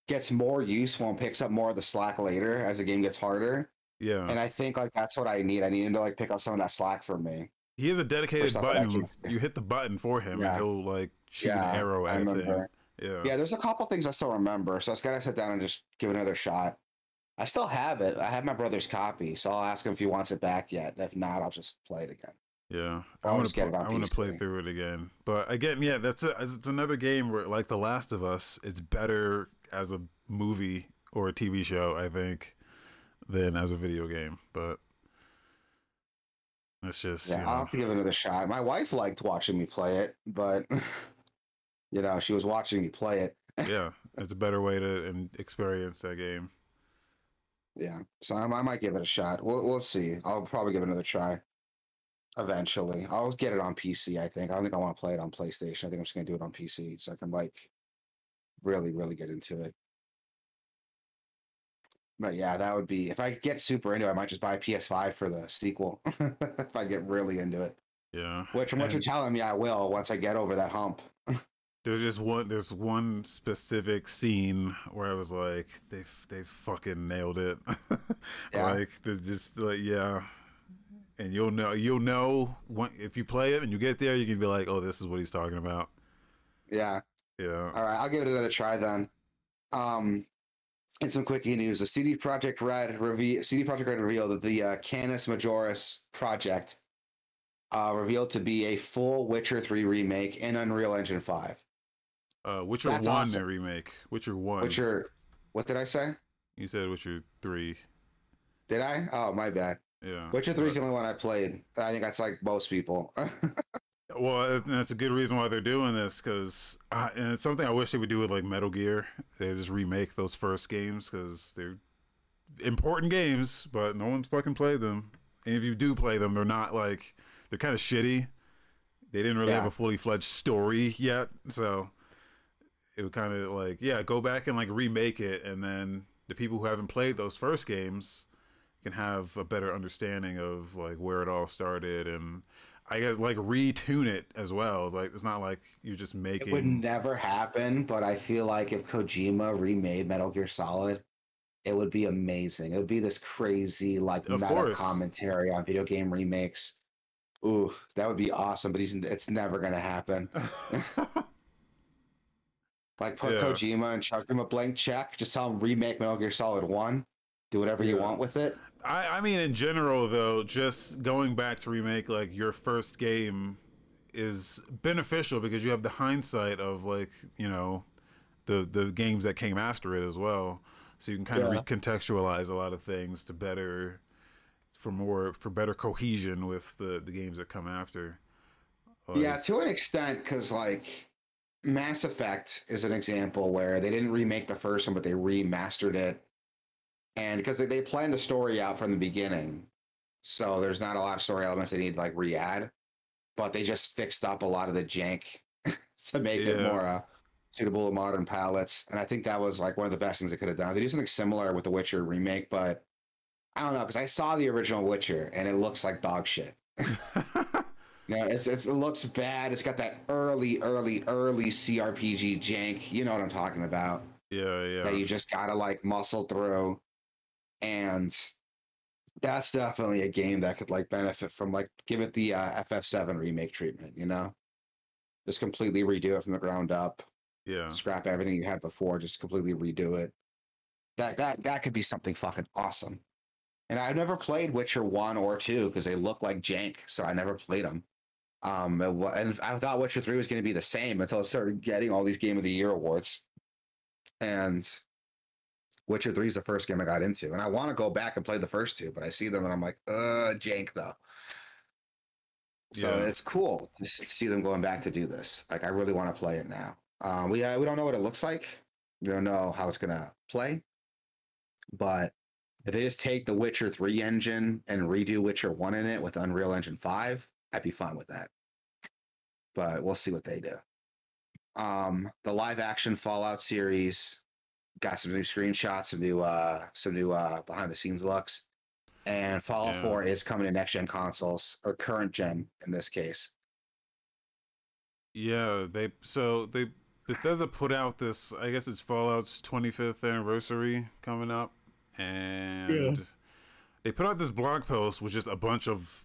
gets more useful and picks up more of the slack later as the game gets harder.
Yeah,
And I think like that's what I need. I need him to like pick up some of that slack for me.
he has a dedicated
stuff that I
button. You hit the button for him,
Yeah.
and he'll like shoot
yeah,
an arrow at
remember.
Yeah,
Yeah, there's a couple things I still remember, so I just gotta sit down and just give it another shot. I still have it. I have my brother's copy, so I'll ask him if he wants it back yet. If not, I'll just play it again.
Yeah. I want to.
get it on
I want to play through it again. But again, yeah, that's a, it's another game where, like The Last of Us, it's better as a movie or a TV show, I think, than as a video game. But it's just
Yeah,
you
I'll have to give it another shot. My wife liked watching me play it, but (laughs) you know, she was watching me play it.
yeah, (laughs) it's a better way to experience that game.
Yeah, so I, I might give it a shot. We'll we'll see. I'll probably give it another try. Eventually, I'll get it on PC. I think. I don't think I want to play it on PlayStation. I think I'm just gonna do it on PC so I can like really, really get into it. But yeah, that would be if I get super into it. I might just buy a PS5 for the sequel (laughs) if I get really into it.
Yeah,
Which, from what you're telling me, I will once I get over that hump.
There's just one. There's one specific scene where I was like, they they fucking nailed it. (laughs)
Yeah.
like there's just like yeah, and you'll know you'll know when, if you play it and you get there, you can be like, oh, this is what he's talking about.
Yeah.
Yeah.
All right, I'll give it another try then. Um, and some quickie news: the CD Projekt Red reveal CD Projekt Red revealed that the uh, Canis Majoris project uh, revealed to be a full Witcher Three remake in Unreal Engine Five.
Uh, Witcher
That's
One
awesome.
the remake. Witcher One.
Witcher, what did I say?
You said Witcher Three.
Did I? Oh, my bad.
Yeah.
Witcher Three is the only one I played. I think that's like most people. (laughs)
Well, that's a good reason why they're doing this because, uh, and it's something I wish they would do with like Metal Gear. They just remake those first games because they're important games, but no one's fucking played them. And if you do play them, they're not like they're kind of shitty. They didn't really have a fully fledged story yet, so it would kind of like yeah, go back and like remake it, and then the people who haven't played those first games can have a better understanding of like where it all started and I guess like retune it as well. Like it's not like you're just making.
it would never happen, but I feel like if Kojima remade Metal Gear Solid, it would be amazing. It would be this crazy like
Of
meta
course.
commentary on video game remakes. Ooh, that would be awesome, but he's it's never gonna happen. (laughs) Like put
Yeah.
Kojima and chuck him a blank check, just tell him remake Metal Gear Solid One, do whatever you want with it.
I I mean in general though, just going back to remake like your first game is beneficial because you have the hindsight of like you know the the games that came after it as well. so you can kind of recontextualize a lot of things to better for more for better cohesion with the the games that come after. Like,
Yeah, to an extent, because like Mass Effect is an example where they didn't remake the first one, but they remastered it, and because they, they planned the story out from the beginning, so there's not a lot of story elements they need to like re-add, but they just fixed up a lot of the jank (laughs) to make it more uh, suitable to modern palates, and I think that was like one of the best things they could have done. They do something similar with the Witcher remake, but I don't know because I saw the original Witcher and it looks like dog shit. (laughs) No, it's, it's it looks bad. It's got that early, early, early CRPG jank. You know what I'm talking about.
yeah, yeah.
That you just gotta like muscle through, and that's definitely a game that could like benefit from like give it the uh, FF7 remake treatment. You know, just completely redo it from the ground up.
yeah.
Scrap everything you had before. Just completely redo it. That that that could be something fucking awesome. And I've never played Witcher one or two because they look like jank, so I never played them. Um, and I thought Witcher three was going to be the same until it started getting all these Game of the Year awards. And Witcher three is the first game I got into, and I want to go back and play the first two, but I see them and I'm like, uh, jank though. So
Yeah.
it's cool to see them going back to do this. Like I really want to play it now. Um, we uh, we don't know what it looks like. We don't know how it's gonna play, but if they just take the Witcher 3 engine and redo Witcher 1 in it with Unreal Engine 5, I'd be fine with that. But we'll see what they do. Um, the live action Fallout series got some new screenshots, some new uh some new uh behind the scenes looks. And Fallout
Yeah.
4 is coming to next gen consoles or current gen in this case.
Yeah, they so they Bethesda put out this. I guess it's Fallout's 25th anniversary coming up, and they put out this blog post with just a bunch of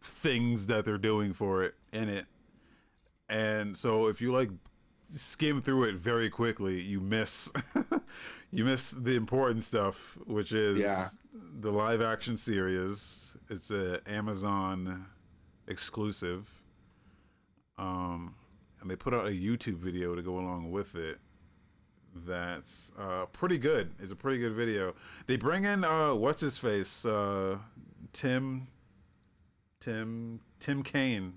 things that they're doing for it in it. And so if you like skim through it very quickly, you miss (laughs) you miss the important stuff, which is
Yeah.
the live action series. It's a Amazon exclusive. Um, and they put out a YouTube video to go along with it. That's uh, pretty good. It's a pretty good video. They bring in uh, what's his face, uh, Tim, Tim, Tim Cain,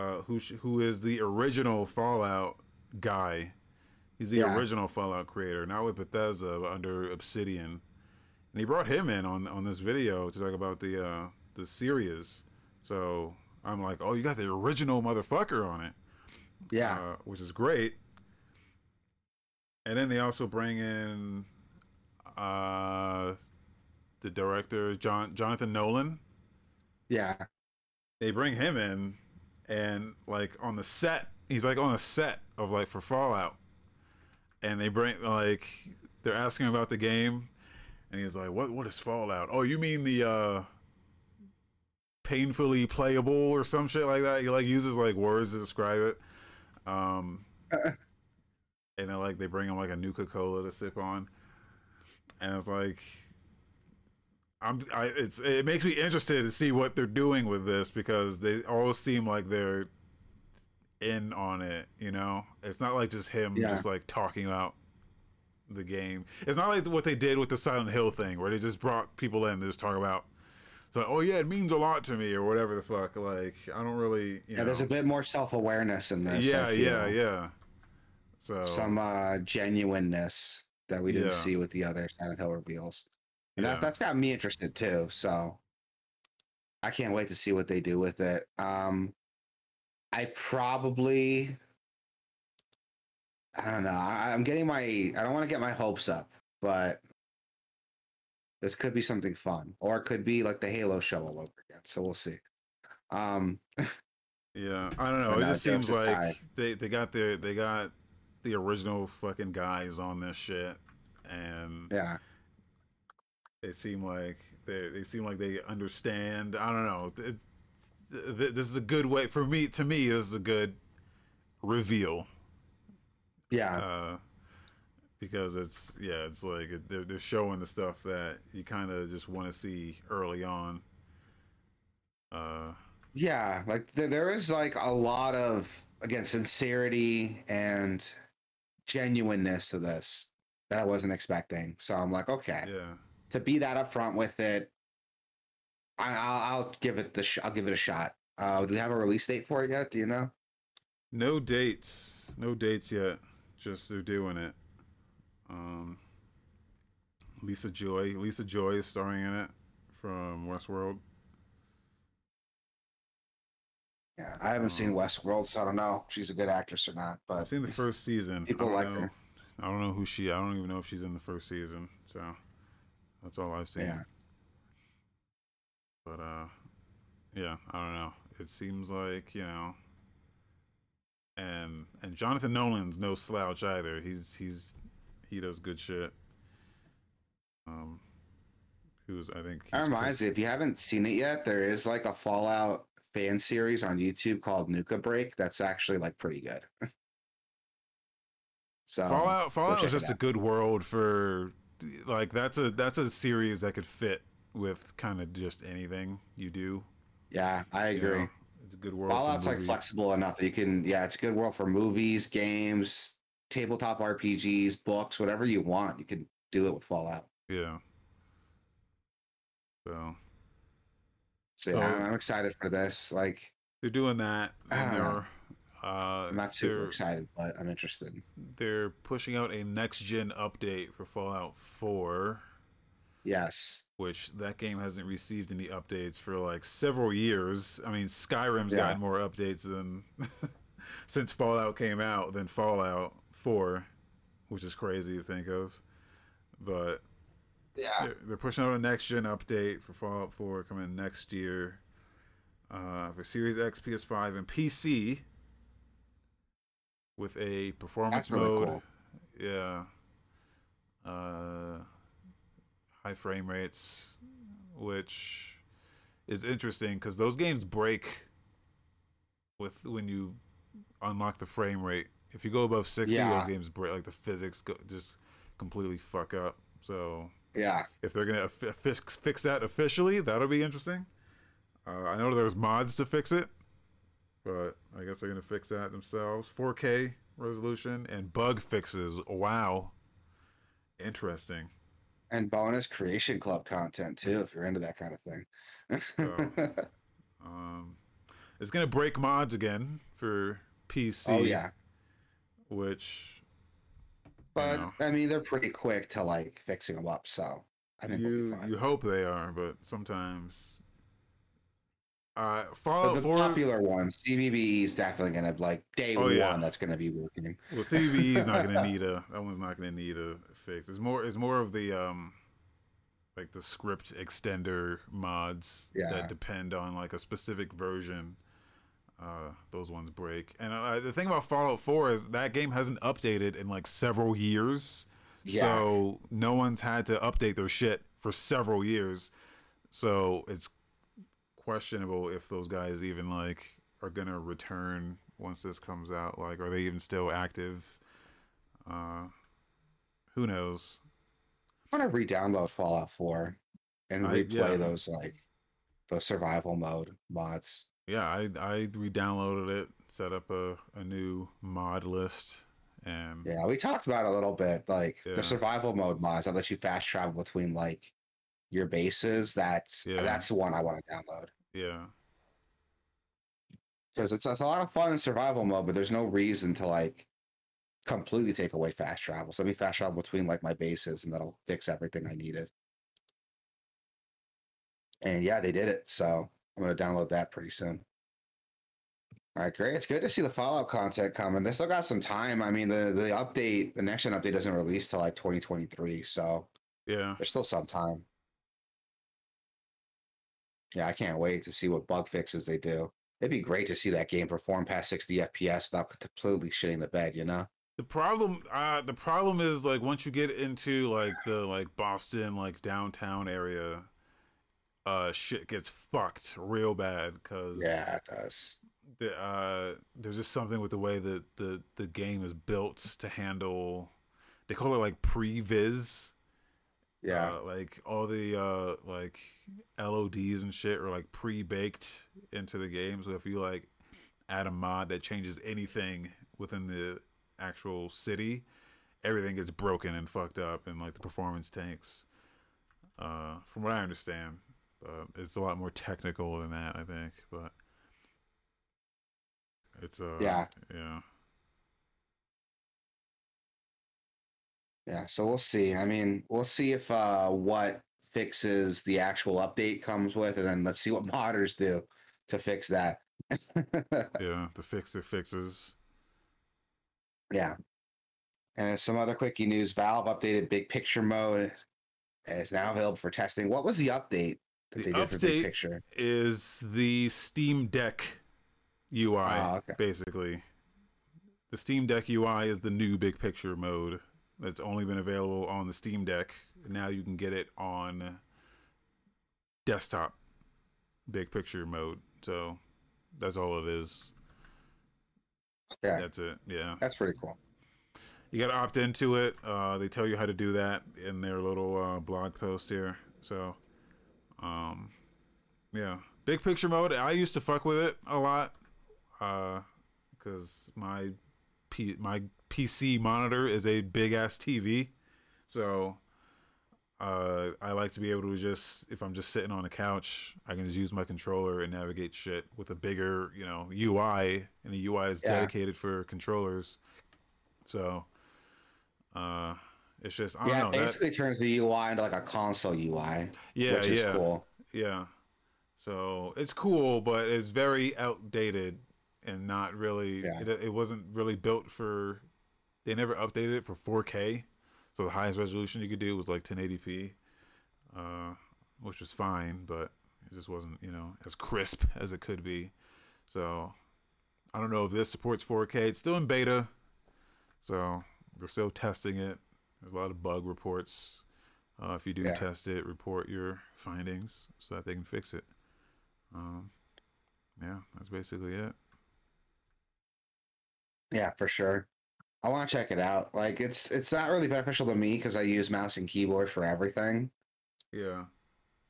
uh, who sh- who is the original Fallout guy. He's the
Yeah.
original Fallout creator, not with Bethesda, but under Obsidian. And he brought him in on on this video to talk about the uh, the series. So I'm like, oh, you got the original motherfucker on it
Yeah.
uh, which is great. And then they also bring in uh, the director John Jonathan Nolan.
yeah.
They bring him in, and like on the set, he's like on the set of like for Fallout, and they bring like they're asking him about the game, and he's like, "What? What is Fallout? Oh, you mean the uh, painfully playable or some shit like that?" He like uses like words to describe it. Um, (laughs) and then like they bring him like a Nuka Cola to sip on, and it's like. I'm, I, it's, it makes me interested to see what they're doing with this because they all seem like they're in on it. You know, it's not like just him
Yeah.
just like talking about the game. It's not like what they did with the Silent Hill thing where they just brought people in to just talk about. So, oh yeah, it means a lot to me or whatever the fuck. Like, I don't really. You
Yeah,
know.
there's a bit more self awareness in this.
yeah, yeah, yeah. So
Some uh, genuineness that we didn't
Yeah.
see with the other Silent Hill reveals. And
Yeah.
that, that's got me interested too. So I can't wait to see what they do with it. Um, I probably, I don't know. I, I'm getting my, I don't want to get my hopes up, but this could be something fun, or it could be like the Halo show all over again. So we'll see. Um, (laughs)
Yeah, I don't know. It just seems like they they got their they got the original fucking guys on this shit, and
yeah,
they seem like they they seem like they understand. I don't know. It, this is a good way for me. To me, this is a good reveal.
yeah.
Uh, because it's yeah, it's like they're they're showing the stuff that you kind of just want to see early on. Uh,
Yeah, like there is like a lot of again sincerity and genuineness to this. that I wasn't expecting. So I'm like, okay,
Yeah.
To be that upfront with it, I, I'll, I'll give it the sh- I'll give it a shot. Uh, do we have a release date for it yet? Do you know?
No dates. No dates yet. Just they're doing it. Um Lisa Joy. Lisa Joy is starring in it from Westworld.
Yeah, I haven't seen Westworld, so I don't know if she's a good actress or not.
I've seen the first season.
People
I don't
like
know.
her.
I don't know who she I don't even know if she's in the first season. So that's all I've seen.
Yeah.
But uh yeah, I don't know. It seems like, you know and and Jonathan Nolan's no slouch either. He's he's he does good shit. Um who's I think
that reminds me, if you haven't seen it yet, there is like a Fallout fan series on YouTube called Nuka Break. That's actually like pretty good. (laughs) so
Fallout Fallout is just a good world for like that's a that's a series that could fit with kind of just anything you do.
yeah, I
you
agree.
know? It's a good world.
Fallout's like flexible enough that you can, yeah, it's a good world for movies, games, tabletop RPGs, books, whatever you want. You can do it with Fallout.
Yeah. So
So
So-
I'm, excited for this. Like,
they're doing that. And
don't know.
Uh
I'm not super excited, but I'm interested.
they're pushing out a next gen update for Fallout 4,
Yes.
which that game hasn't received any updates for like several years. I mean, Skyrim's
Yeah.
gotten more updates than (laughs) since Fallout came out than Fallout 4, which is crazy to think of. But
Yeah.
they're, they're pushing out a next gen update for Fallout 4 coming next year uh, for Series X, PS5, and PC with a performance
That's really
mode.
cool.
Yeah. Uh, high frame rates, which is interesting because those games break with when you unlock the frame rate. If you go above 60,
Yeah.
those games break. Like the physics go, just completely fuck up. So
Yeah.
if they're gonna fi- fix fix that officially, that'll be interesting. Uh, I know there's mods to fix it, but I guess they're gonna fix that themselves. 4K resolution and bug fixes. Wow, interesting.
And bonus creation club content too, if you're into that kind of thing.
So- (laughs) Um, it's gonna break mods again for PC.
oh yeah.
which
But
know.
I mean, they're pretty quick to like fixing them up, so I think
you
be fine.
you hope they are, but sometimes. Uh, Fallout
the
4
popular ones, CBBE is definitely gonna like day
Oh,
one.
yeah.
That's gonna be working.
Well, CBE is not gonna need (laughs) a that one's not gonna need a fix. It's more it's more of the um like the script extender mods
Yeah.
that depend on like a specific version. Uh, those ones break. And uh, the thing about Fallout 4 is that game hasn't updated in like several years.
Yeah.
So no one's had to update their shit for several years. So it's questionable if those guys even like are gonna return once this comes out. Like, are they even still active? Uh, who knows?
I'm gonna re-download Fallout 4 and
I-
replay
yeah.
those like those survival mode mods.
Yeah, I I re-downloaded it, set up a, a new mod list, and
Yeah, we talked about it a little bit, like
Yeah.
the survival mode mods that let you fast travel between like your bases. That's
Yeah.
that's the one I want to download
yeah,
because it's, it's a lot of fun in survival mode, but there's no reason to like completely take away fast travel. So let me fast travel between like my bases, and that'll fix everything I needed. And yeah, they did it. So I'm gonna download that pretty soon. All right, great. It's good to see the Fallout content coming. They still got some time. I mean, the the update, the next gen update doesn't release till like 2023, so
yeah.
there's still some time. Yeah, I can't wait to see what bug fixes they do. It'd be great to see that game perform past 60 FPS without completely shitting the bed, you know?
The problem, uh, the problem is like once you get into like the like Boston, like downtown area, uh, shit gets fucked real bad because
Yeah, it does.
the, uh, there's just something with the way that the the game is built to handle. They call it like pre-vis.
Yeah.
Uh, like all the uh like LODs and shit are like pre-baked into the game. So if you like add a mod that changes anything within the actual city, everything gets broken and fucked up, and like the performance tanks. Uh, from what I understand, but it's a lot more technical than that, I think. But it's uh,
Yeah.
yeah,
Yeah, so we'll see. I mean, we'll see if uh what fixes the actual update comes with, and then let's see what (laughs) modders do to fix that. (laughs)
yeah. The fix the fixes.
yeah. And some other quickie news: Valve updated Big Picture mode. And it's now available for testing. What was the update that
The
they did for Big Picture?
is the Steam Deck UI,
Oh, okay.
basically. The Steam Deck UI is the new big picture mode that's only been available on the Steam Deck. Now you can get it on desktop big picture mode. So that's all it is.
Yeah,
That's it. Yeah.
that's pretty cool.
You got to opt into it. Uh, they tell you how to do that in their little uh, blog post here. So, um, yeah, big picture mode. I used to fuck with it a lot, because my P- my PC monitor is a big ass TV, so uh, I like to be able to just if I'm just sitting on a couch, I can just use my controller and navigate shit with a bigger, you know, UI, and the UI is
Yeah.
dedicated for controllers. So, uh, it's just I don't
yeah,
know.
it
that-
basically turns the UI into like a console UI,
yeah,
which is
yeah,
cool.
yeah. So it's cool, but it's very outdated and not really.
Yeah.
It, it wasn't really built for. They never updated it for 4K, so the highest resolution you could do was like 1080p, uh, which was fine, but it just wasn't you know as crisp (laughs) as it could be. So I don't know if this supports 4K. It's still in beta, so they're still testing it. There's a lot of bug reports. Uh, if you do
Yeah.
test it, report your findings so that they can fix it. Um, yeah, that's basically it.
Yeah, for sure. I want to check it out. Like it's it's not really beneficial to me because I use mouse and keyboard for everything.
Yeah,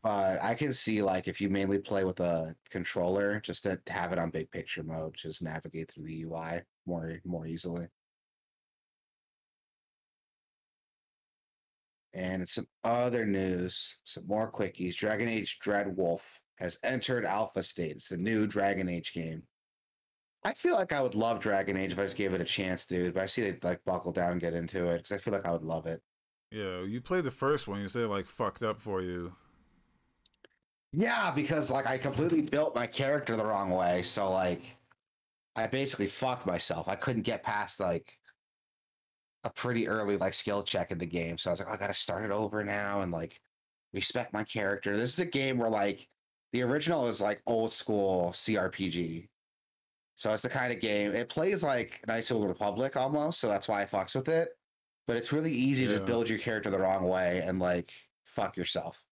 But I can see like if you mainly play with a controller, just to have it on big picture mode, just navigate through the UI more more easily. And it's some other news, some more quickies. Dragon Age Dread Wolf has entered alpha state. It's a new Dragon Age game. I feel like I would love Dragon Age if I just gave it a chance, dude. But I see they like buckle down and get into it because I feel like I would love it.
yeah. You played the first one. You said it, like fucked up for you.
Yeah, because like I completely built my character the wrong way. So like I basically fucked myself. I couldn't get past like a pretty early like skill check in the game. So I was like, "Oh, I gotta start it over now and like respec my character. This is a game where like the original is like old school CRPG. So it's the kind of game it plays like Knights of the Republic almost, so that's why I fucks with it. But it's really easy to just build your character the wrong way and like fuck yourself.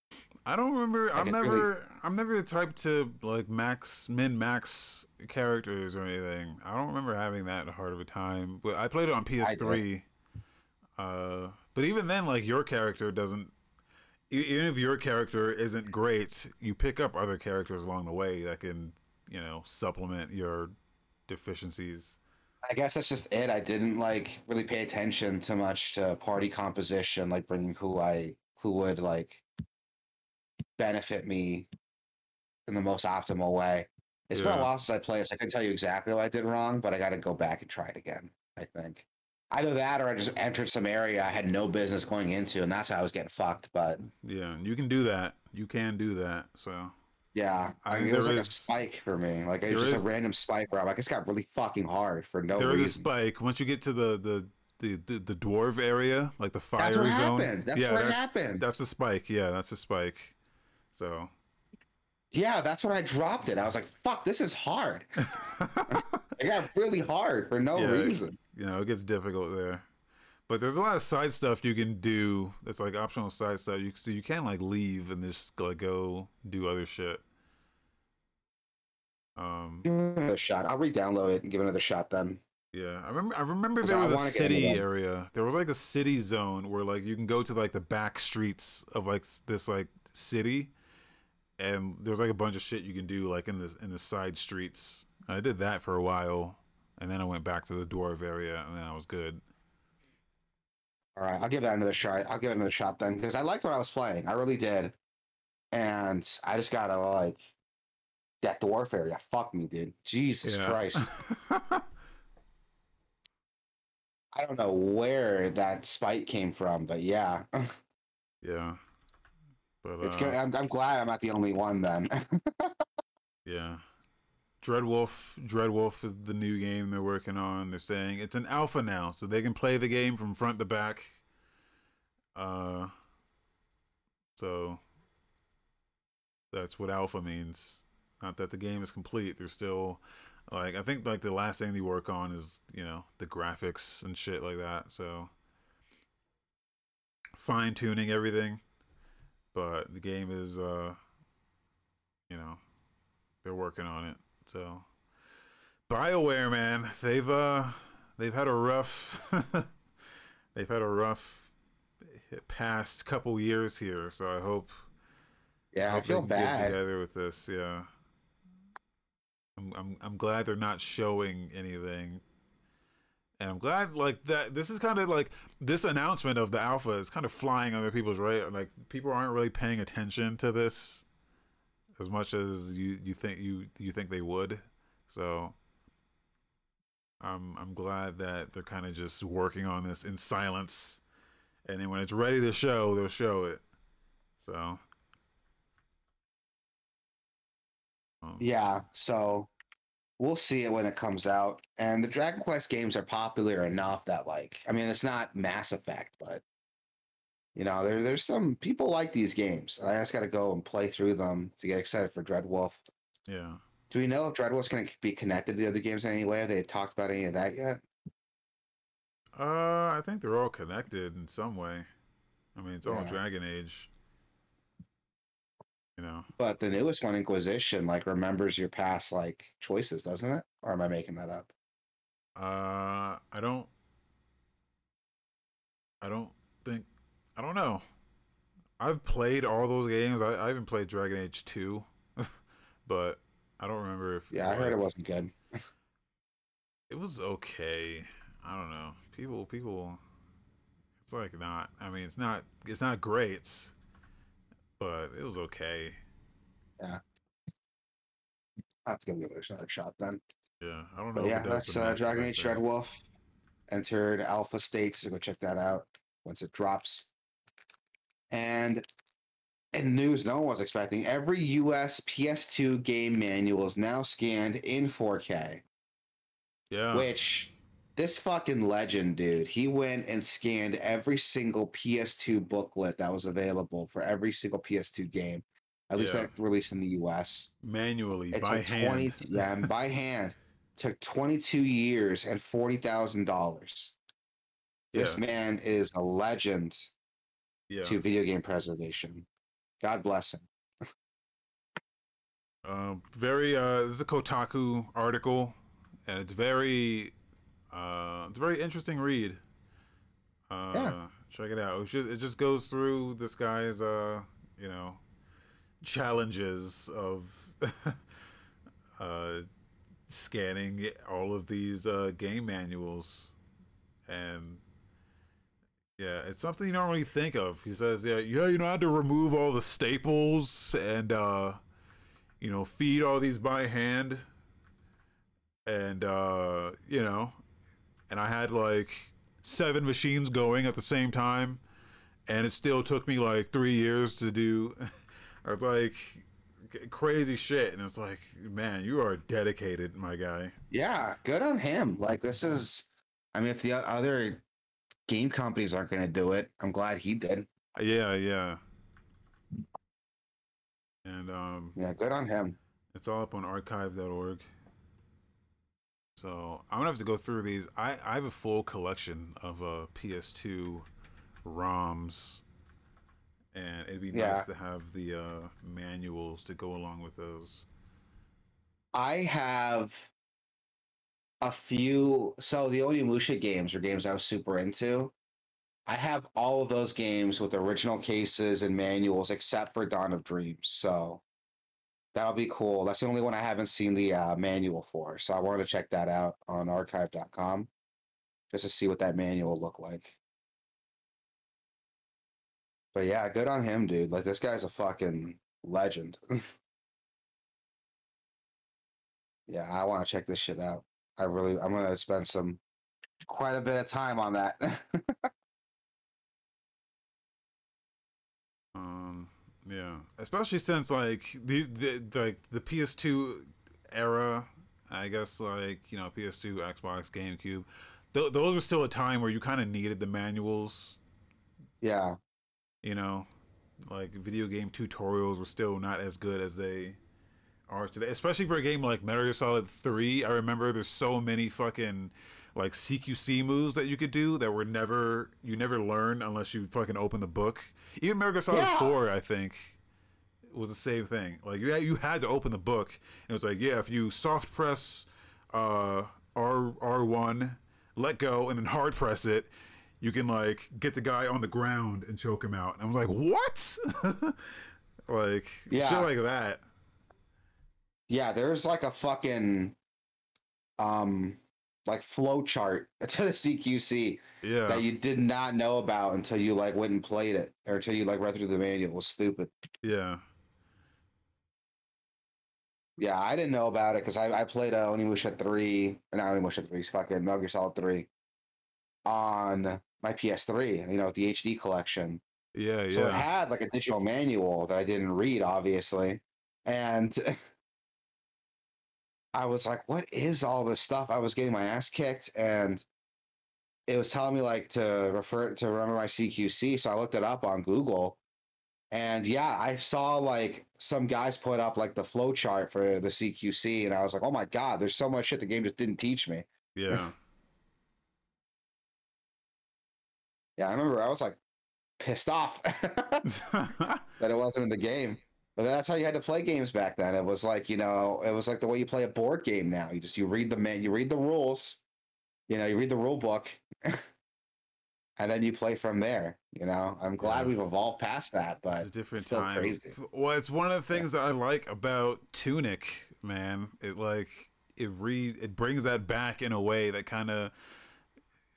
I don't remember. I'm never.
really-
I'm never the type to like max min max characters or anything. I don't remember having that hard of a time. But I played it on PS3. Uh, but even then, like your character doesn't. Even if your character isn't great, you pick up other characters along the way that can, you know, supplement your deficiencies.
I guess that's just it. I didn't like really pay attention too much to party composition, like bringing who I who would like benefit me in the most optimal way. It's been a while since I played, so I can tell you exactly what I did wrong, but I got to go back and try it again. I think either that or I just entered some area I had no business going into, and that's how I was getting fucked. But
Yeah, you can do that. You can do that. So
yeah,
I
mean, it was like
is-
a spike for me. Like it was just
is-
a random spike where I'm like, it's got really fucking hard for no reason.
there is a spike once you get to the the the, the, the dwarf area, like the fire
That's what
zone.
happened. That's
yeah,
what
that's,
happened.
That's the spike. Yeah, that's the spike. So
Yeah, that's when I dropped it. I was like, fuck, this is hard. (laughs) it got really hard for no
Yeah.
reason.
you know, it gets difficult there. But there's a lot of side stuff you can do that's like optional side stuff. You so you can like leave and just like go do other shit. Um
Give another shot. I'll re-download it and give it another shot then.
yeah, I remember I remember there was a
wanna get into
city area. There was like a city zone where like you can go to like the back streets of like this like city and there's like a bunch of shit you can do like in the in the side streets. I did that for a while and then I went back to the dwarf area and then I was good.
All right, I'll give that another shot. I'll give it another shot then because I liked what I was playing. I really did, and I just gotta like Death Warfare. Yeah, fuck me, dude. Jesus
Yeah.
Christ. (laughs) I don't know where that spite came from, but yeah, (laughs)
yeah. But
it's
uh,
good. I'm, I'm glad I'm not the only one then. (laughs)
Yeah. Dreadwolf Dreadwolf is the new game they're working on. They're saying it's an alpha now, so they can play the game from front to back. Uh so that's what alpha means. Not that the game is complete. There's still like I think like the last thing they work on is, you know, the graphics and shit like that. So fine tuning everything. But the game is uh you know, they're working on it. So BioWare, man, they've uh they've had a rough (laughs) they've had a rough past couple years here. So I hope
yeah, I
they
feel bad.
together with this. Yeah, I'm I'm I'm glad they're not showing anything. And I'm glad like that this is kind of like this announcement of the alpha is kind of flying under people's radar. Like people aren't really paying attention to this as much as you you think you you think they would. So I'm I'm glad that they're kind of just working on this in silence, and then when it's ready to show, they'll show it. So um,
Yeah, so we'll see it when it comes out. And the Dragon Quest games are popular enough that like I mean it's not Mass Effect, but you know, there there's some people like these games. I just gotta go and play through them to get excited for Dreadwolf.
yeah.
Do we know if Dreadwolf's gonna be connected to the other games in any way? Have they talked about any of that yet?
Uh, I think they're all connected in some way. I mean, it's all
Yeah.
Dragon Age. You know,
But the newest one, Inquisition, like remembers your past like choices, doesn't it? Or am I making that up?
uh, I don't, I don't think, I don't know. I've played all those games. I, I even played Dragon Age two, (laughs) but I don't remember if.
Yeah, I heard it wasn't good.
It was okay. I don't know. People, people. It's like not. I mean, it's not. It's not great, but it was okay. Yeah.
I have to go give it another shot then.
Yeah, I don't know.
Yeah, that's uh, Dragon Age
thing.
Dreadwolf entered alpha state, so go check that out once it drops. And in news no one was expecting, every US PS2 game manual is now scanned in 4K.
Yeah.
Which this fucking legend, dude, he went and scanned every single PS2 booklet that was available for every single PS2 game. At least
Yeah.
that released in the US.
manually
It
by hand.
20 yeah, by (laughs) hand. Took 22 years and $40,000.
yeah,
This man is a legend
yeah.
to video game preservation. God bless him.
Um, very. Uh, this is a Kotaku article, and it's very. Uh, it's a very interesting read. Uh,
Yeah.
Check it out. It's just it just goes through this guy's uh you know challenges of (laughs) uh scanning all of these uh game manuals and yeah it's something you don't really think of he says yeah yeah you know I had to remove all the staples and uh you know feed all these by hand and uh you know and I had like seven machines going at the same time and it still took me like three years to do (laughs) I was like crazy shit and it's like man you are dedicated my guy
Yeah, good on him. Like this is I mean if the other game companies aren't going to do it, I'm glad he did.
yeah yeah and um
Yeah, good on him.
It's all up on archive.org. So I'm gonna have to go through these. I, I have a full collection of uh, PS2 ROMs, and it'd be
Yeah.
nice to have the uh, manuals to go along with those.
I have a few. So the Onimusha games are games I was super into. I have all of those games with original cases and manuals, except for Dawn of Dreams. So that'll be cool. That's the only one I haven't seen the uh, manual for. So I wanted to check that out on archive.com just to see what that manual looked like. But yeah, good on him, dude. Like this guy's a fucking legend. (laughs) yeah, I want to check this shit out. I really, I'm gonna spend some quite a bit of time on that. (laughs)
Um, yeah, especially since like the, the like the PS2 era, I guess like you know PS2, Xbox, GameCube, th- those were still a time where you kind of needed the manuals.
yeah,
You know, like video game tutorials were still not as good as they are today, especially for a game like Metal Gear Solid Three. I remember there's so many fucking like CQC moves that you could do that were never you never learn unless you fucking open the book. Even Gear Solid
Yeah.
Four, I think, was the same thing. Like you had, you had to open the book, and it was like, yeah, if you soft press uh, R R one, let go, and then hard press it. You can like get the guy on the ground and choke him out. And I was like, "What?" (laughs) like
Yeah.
shit like that.
yeah. There's like a fucking um like flow chart (laughs) to the CQC
Yeah,
that you did not know about until you like went and played it, or until you like read through the manual. It was stupid.
yeah,
Yeah, I didn't know about it because I, I played uh, Onimusha 3, or not Onimusha 3, it's fucking Metal Gear Solid 3 on my PS3, you know, with the HD collection.
yeah, yeah.
So it had like a digital manual that I didn't read, obviously. And (laughs) I was like, what is all this stuff? I was getting my ass kicked and it was telling me like to refer to remember my CQC. So I looked it up on Google. And yeah, I saw like some guys put up like the flow chart for the CQC, and I was like, oh my god, there's so much shit the game just didn't teach me.
yeah. (laughs)
Yeah, I remember I was like pissed off (laughs) (laughs) that it wasn't in the game. But that's how you had to play games back then. It was like, you know, it was like the way you play a board game now. You just you read the man you read the rules, you know, you read the rule book, (laughs) and then you play from there. You know, I'm glad
Yeah.
we've evolved past that, but
it's a different
still
time.
crazy.
Well, it's one of the things that I like about Tunic, man. It like it re it brings that back in a way that kind of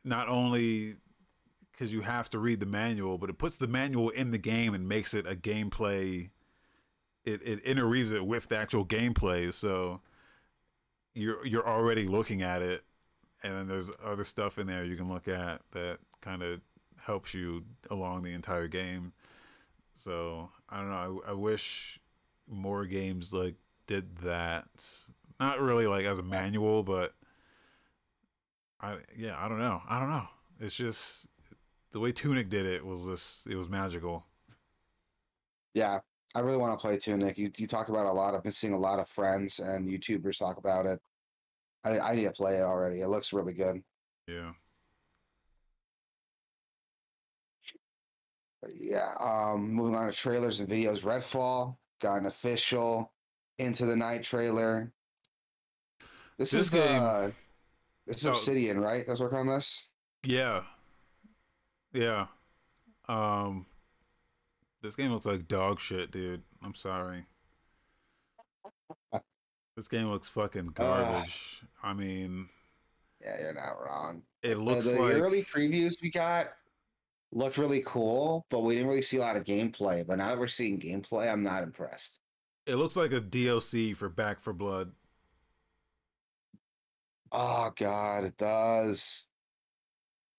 not only because you have to read the manual, but it puts the manual in the game and makes it a gameplay. It it interweaves it with the actual gameplay, so you're you're already looking at it, and then there's other stuff in there you can look at that kind of helps you along the entire game. So I don't know. I, I wish more games like did that. Not really like as a manual, but I yeah I don't know. I don't know. It's just the way Tunic did it was just it was magical.
Yeah, I really want to play Tunic. You you talked about a lot. I've been seeing a lot of friends and YouTubers talk about it. I I need to play it already. It looks really good.
Yeah.
But yeah, um, moving on to trailers and videos. Redfall got an official Into the Night trailer. This,
This
is the
game-
this is
Oh.
Obsidian, right? That's working on this.
Yeah. Yeah. Um this game looks like dog shit, dude. I'm sorry. This game looks fucking ah. garbage. I mean,
Yeah, you're not wrong.
it
The-
looks
the
like
early previews we got looked really cool, but we didn't really see a lot of gameplay. But now that we're seeing gameplay, I'm not impressed.
it looks like a DLC for Back 4 Blood.
Oh god, it does.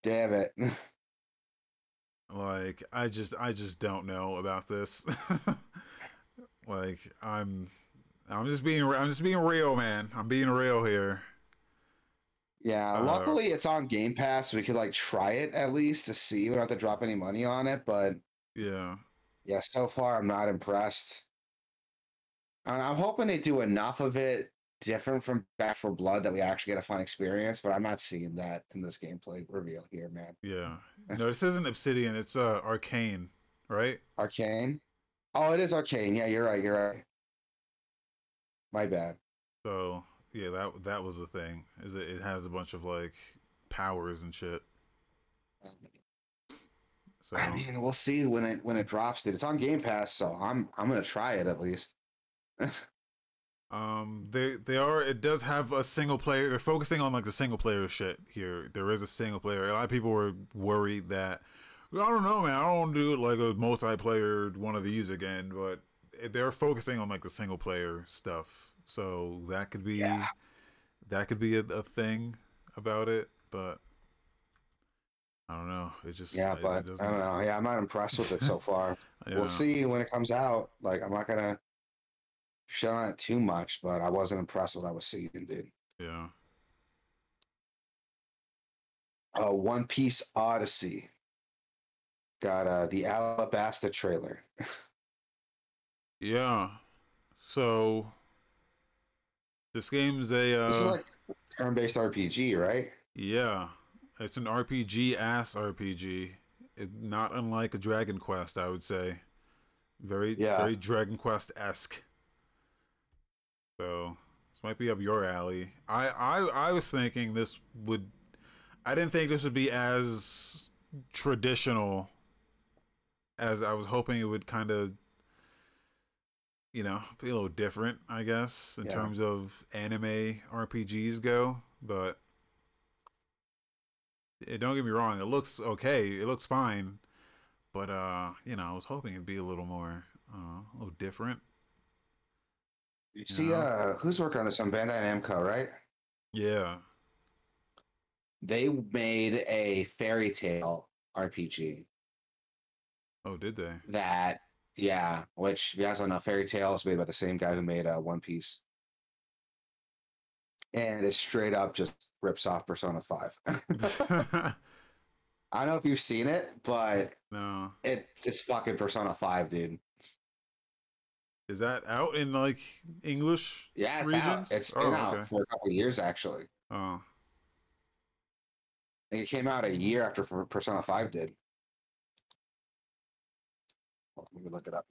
Damn it. (laughs)
Like I just I just don't know about this. (laughs) like I'm I'm just being I'm just being real, man. I'm being real here.
Yeah,
Uh,
luckily it's on Game Pass, so we could like try it at least to see. We don't have to drop any money on it, but
Yeah.
yeah, so far I'm not impressed. And I'm hoping they do enough of it different from Back 4 Blood that we actually get a fun experience, but I'm not seeing that in this gameplay reveal here, man.
Yeah. (laughs) No, this isn't Obsidian, it's uh Arkane, right?
Arkane? Oh, it is Arkane. Yeah, you're right. You're right. My bad.
So yeah, that that was the thing. Is it, it has a bunch of like powers and shit. So
I mean, we'll see when it when it drops, dude. It's on Game Pass, so I'm I'm gonna try it at least. (laughs)
Um, they they are. It does have a single player. They're focusing on like the single player shit here. There is a single player. A lot of people were worried that I don't know, man. I don't do like a multiplayer one of these again, but they're focusing on like the single player stuff, so that could be
Yeah.
that could be a, a thing about it. But I don't know. It just
Yeah,
it- it
but I don't know. Yeah, I'm not impressed with it so (laughs) far.
yeah.
We'll see when it comes out. Like, I'm not gonna shit on it too much, but I wasn't impressed with what I was seeing, dude.
Yeah.
Uh, One Piece Odyssey got uh, the Alabasta trailer. (laughs)
Yeah. So this game's a uh
this is like turn-based RPG, right?
yeah, it's an RPG ass RPG. It, not unlike a Dragon Quest, I would say. Very
Yeah.
very Dragon Quest esque. So this might be up your alley. I, I I was thinking this would I didn't think this would be as traditional as I was hoping it would kind of you know, be a little different, I guess, in
Yeah.
terms of anime RPGs go, but eh, don't get me wrong, it looks okay, it looks fine, but uh, you know, I was hoping it'd be a little more uh, a little different.
You see,
Yeah.
uh, who's working on this one? Bandai Namco, right?
Yeah.
They made a Fairy Tail RPG
Oh, did they?
that, yeah, which if you guys don't know, Fairy Tail is made by the same guy who made uh, One Piece. And it straight up just rips off Persona 5. (laughs) (laughs) I don't know if you've seen it, but
no.
it it's fucking Persona 5, dude.
Is that out in like English?
Yeah, it's
regions?
out. It's
Oh,
been out
okay.
for a couple of years actually.
Oh,
it came out a year after Persona 5 did. On, Let me look it up.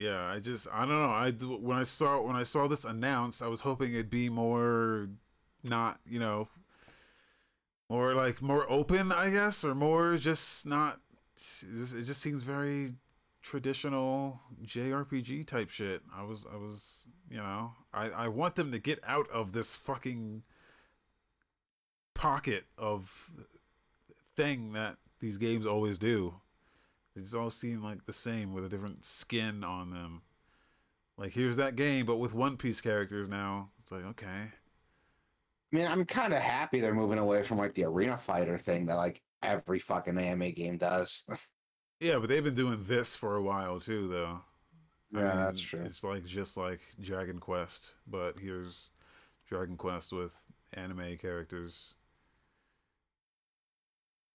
yeah. I just I don't know. I when I saw when I saw this announced, I was hoping it'd be more not you know more like more open, I guess, or more just not. It just, it just seems very traditional JRPG type shit. I was I was you know I I want them to get out of this fucking pocket of thing that these games always do. Just all seem like the same with a different skin on them. Like here's that game, but with One Piece characters now. It's like okay,
I mean, I'm kind of happy they're moving away from like the arena fighter thing that like every fucking anime game does. (laughs)
yeah, but they've been doing this for a while too, though. I
Yeah,
mean,
that's true.
It's like just like Dragon Quest, but here's Dragon Quest with anime characters.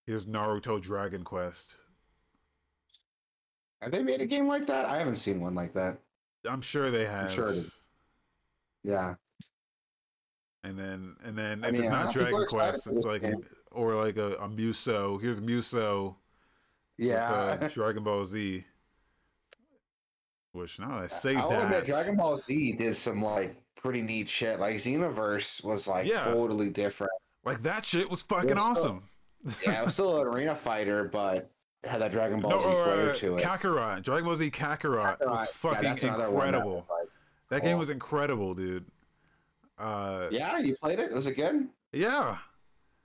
Here's Naruto Dragon Quest.
Have they made a game like that? I haven't seen one like that.
I'm sure they have.
sure it is. Yeah.
And then and then
I
if
mean,
it's not Dragon Quest, it's like
game.
or like a, a Musou. Here's Musou
Yeah.
with uh, (laughs) Dragon Ball Z. Which now that I say
I'll
that,
admit, Dragon Ball Z did some like pretty neat shit. Like Xenoverse was like
Yeah.
totally different.
like that shit was fucking
Yeah, so-
awesome.
Yeah, it was still an arena fighter, but it had that Dragon Ball
no,
Z
or,
flair
uh,
to it.
Kakarot, Dragon Ball Z Kakarot, was fucking
another one that
incredible. That game was incredible, dude. Uh,
yeah, you played it. Was it good?
Yeah.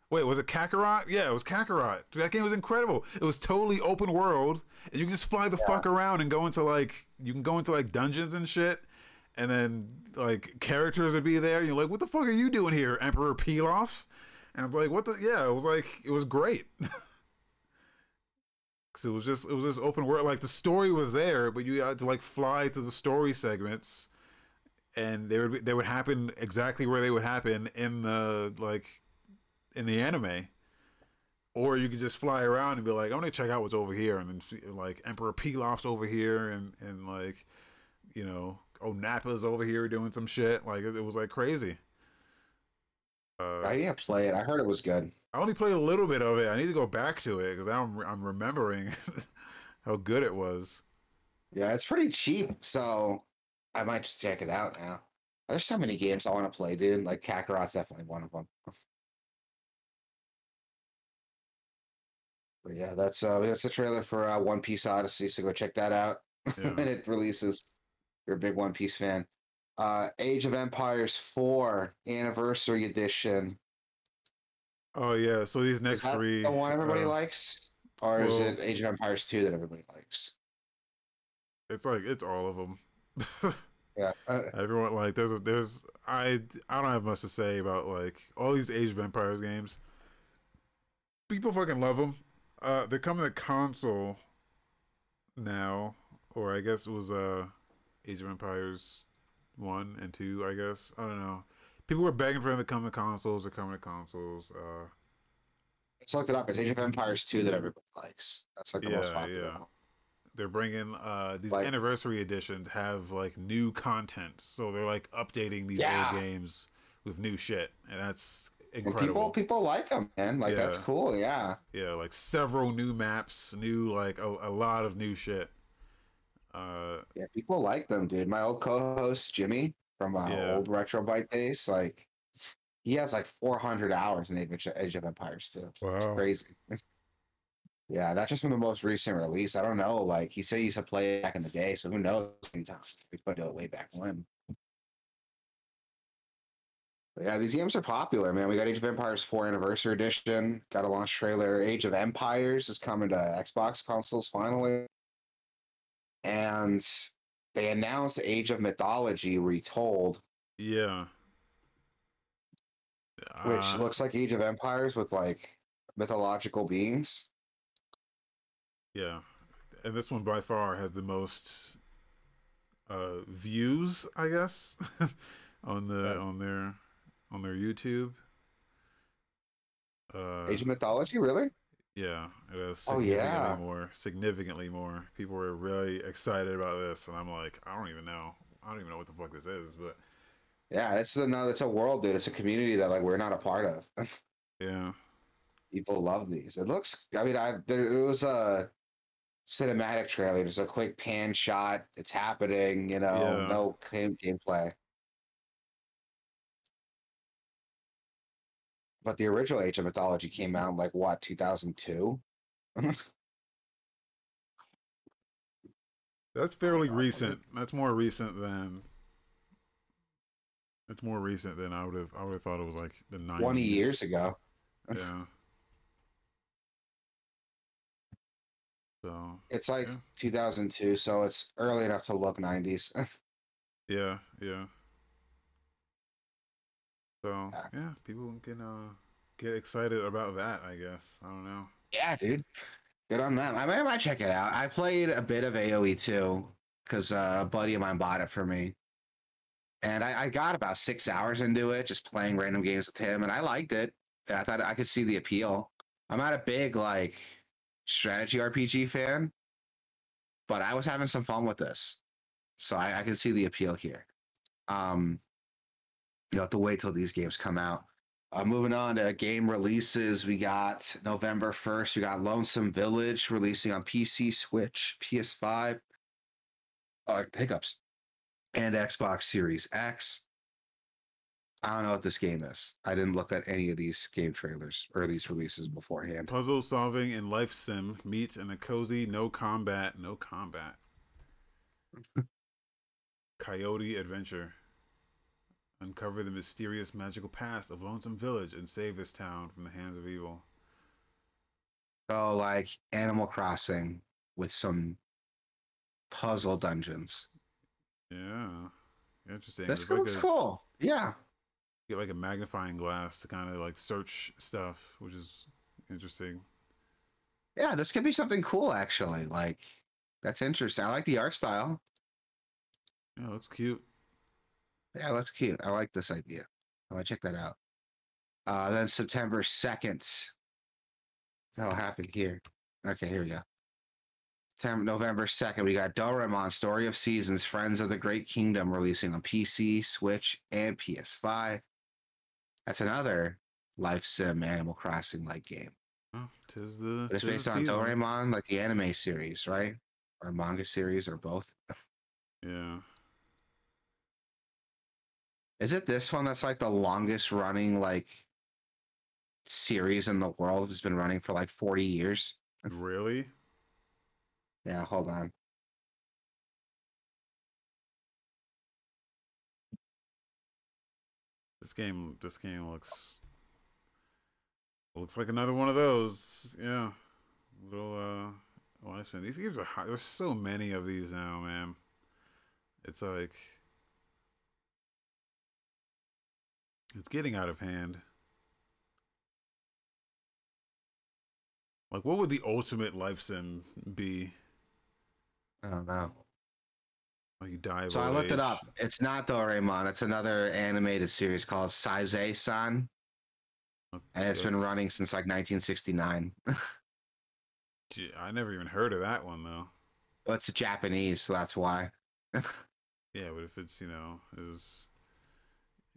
Wait, was it Kakarot? Yeah, it was Kakarot. That game was incredible. It was totally open world, and you can just fly the fuck around and go into like you can go into like dungeons and shit, and then like characters would be there. And you're like, what the fuck are you doing here, Emperor Pilaf? And I was like, what the? Yeah, it was like it was great. (laughs) Cause it was just it was just open world. Like the story was there, but you had to like fly to the story segments and they would be, they would happen exactly where they would happen in the like in the anime or you could just fly around and be like i'm gonna check out what's over here and then see, like emperor pilaf's over here and and like you know oh nappa's over here doing some shit like it, it was like crazy uh,
I didn't play it. I heard it was good.
I only played a little bit of it. I need to go back to it because I'm I'm remembering (laughs) how good it was.
Yeah, it's pretty cheap, so I might just check it out now. There's so many games I want to play, dude. Like Kakarot's definitely one of them. But yeah, that's uh that's the trailer for uh, One Piece Odyssey. So go check that out (laughs)
Yeah.
when it releases. You're a big One Piece fan. Uh, Age of Empires 4 Anniversary Edition.
Oh yeah, so these
Is
next
that
three,
the one everybody
uh,
likes. or is it Age of Empires 2 that everybody likes?
It's like it's all of them. (laughs)
Yeah. Uh,
Everyone like there's a, there's I I don't have much to say about like all these Age of Empires games. People fucking love them. Uh, they're coming to console now, or I guess it was uh Age of Empires one and two. I guess I don't know. People were begging for them to come to consoles. They're coming to consoles. Uh,
let's look it up. It's Age of Empires 2 that everybody likes. That's like the most
Yeah,
popular
yeah.
one.
they're bringing uh these
Like-
anniversary editions have like new content so they're like updating these
Yeah.
old games with new shit and that's
And people people like them, man. Like that's cool. Yeah.
yeah like several new maps new like a, a lot of new shit uh
Yeah, people like them, dude. My old co-host Jimmy from uh,
Yeah.
old Retro Bite days, like he has like 400 hours in Age of Empires 2. It's
wow
crazy. (laughs) yeah, that's just from the most recent release. I don't know. Like he said, he used to play back in the day, so who knows? times We could do it way back when. Yeah, these games are popular, man. We got Age of Empires 4 Anniversary Edition. Got a launch trailer. Age of Empires is coming to Xbox consoles finally. And they announced Age of Mythology Retold,
yeah
which
Uh,
looks like Age of Empires with like mythological beings.
yeah and this one by far has the most uh views i guess (laughs) on the
Yeah.
on their on their youtube uh
Age of Mythology, really?
Yeah, it is
Oh,
significantly
yeah.
more, significantly more. People were really excited about this, and I'm like, I don't even know. I don't even know what the fuck this is, but
Yeah, it's another. It's a world, dude. It's a community that like we're not a part of. (laughs)
yeah,
People love these. It looks. I mean, I there it was a cinematic trailer. There's a quick pan shot. It's happening. You know,
Yeah.
no game gameplay. But the original Age of Mythology came out in, like what 2002. (laughs)
that's fairly recent. That's more recent than. It's more recent than I would have. I would have thought it was like the 90s.
20 years ago.
Yeah. (laughs) So
It's like
Yeah.
2002, so it's early enough to look 90s. (laughs)
yeah, yeah. So
Yeah.
yeah, people can uh get excited about that. I guess I don't know.
Yeah, dude. Good on them. I might, I might check it out. I played a bit of AoE 2, because uh, a buddy of mine bought it for me. And I, I got about six hours into it, just playing random games with him, and I liked it. I thought I could see the appeal. I'm not a big like strategy RPG fan, but I was having some fun with this. So I, I can see the appeal here. Um you have to wait till these games come out. Uh, moving on to game releases, we got November 1st, we got Lonesome Village releasing on PC, Switch, PS5, uh, hiccups, and Xbox Series X. I don't know what this game is. I didn't look at any of these game trailers or these releases beforehand.
Puzzle solving and life sim meets in a cozy no combat, no combat. (laughs) Coyote adventure. Uncover the mysterious magical past of Lonesome Village and save this town from the hands of evil.
So, like Animal Crossing with some puzzle dungeons.
Yeah. Interesting.
This
like
looks
a-
cool. Yeah.
Get like a magnifying glass to kind of like search stuff, which is interesting.
Yeah, this could be something cool, actually. Like, that's interesting. I like the art style.
Yeah, it looks cute.
Yeah, that's cute. I like this idea. I might check that out. Uh, then September 2nd. That'll happen here. Okay, here we go. September, November 2nd, we got Doraemon Story of Seasons Friends of the Great Kingdom releasing on PC, Switch, and PS5. That's another life sim Animal Crossing like game.
Oh, tis the.
But it's
tis
based on
season.
Doraemon, like the anime series, right? Or manga series, or both.
Yeah.
Is it this one that's like the longest running like series in the world? It's been running for like 40 years.
Really?
Yeah, hold on.
This game. This game looks. Looks like another one of those. Yeah. Little uh, life sim. These games are hot. There's so many of these now, man. It's like it's getting out of hand. Like, what would the ultimate life sim be?
I don't know.
Like, you die.
So I
old
looked it up. It's not Doraemon. It's another animated series called Sazae-san, and it's been running since like 1969. (laughs)
Gee, I never even heard of that one though.
well, it's Japanese, so that's why. (laughs)
Yeah, but if it's you know is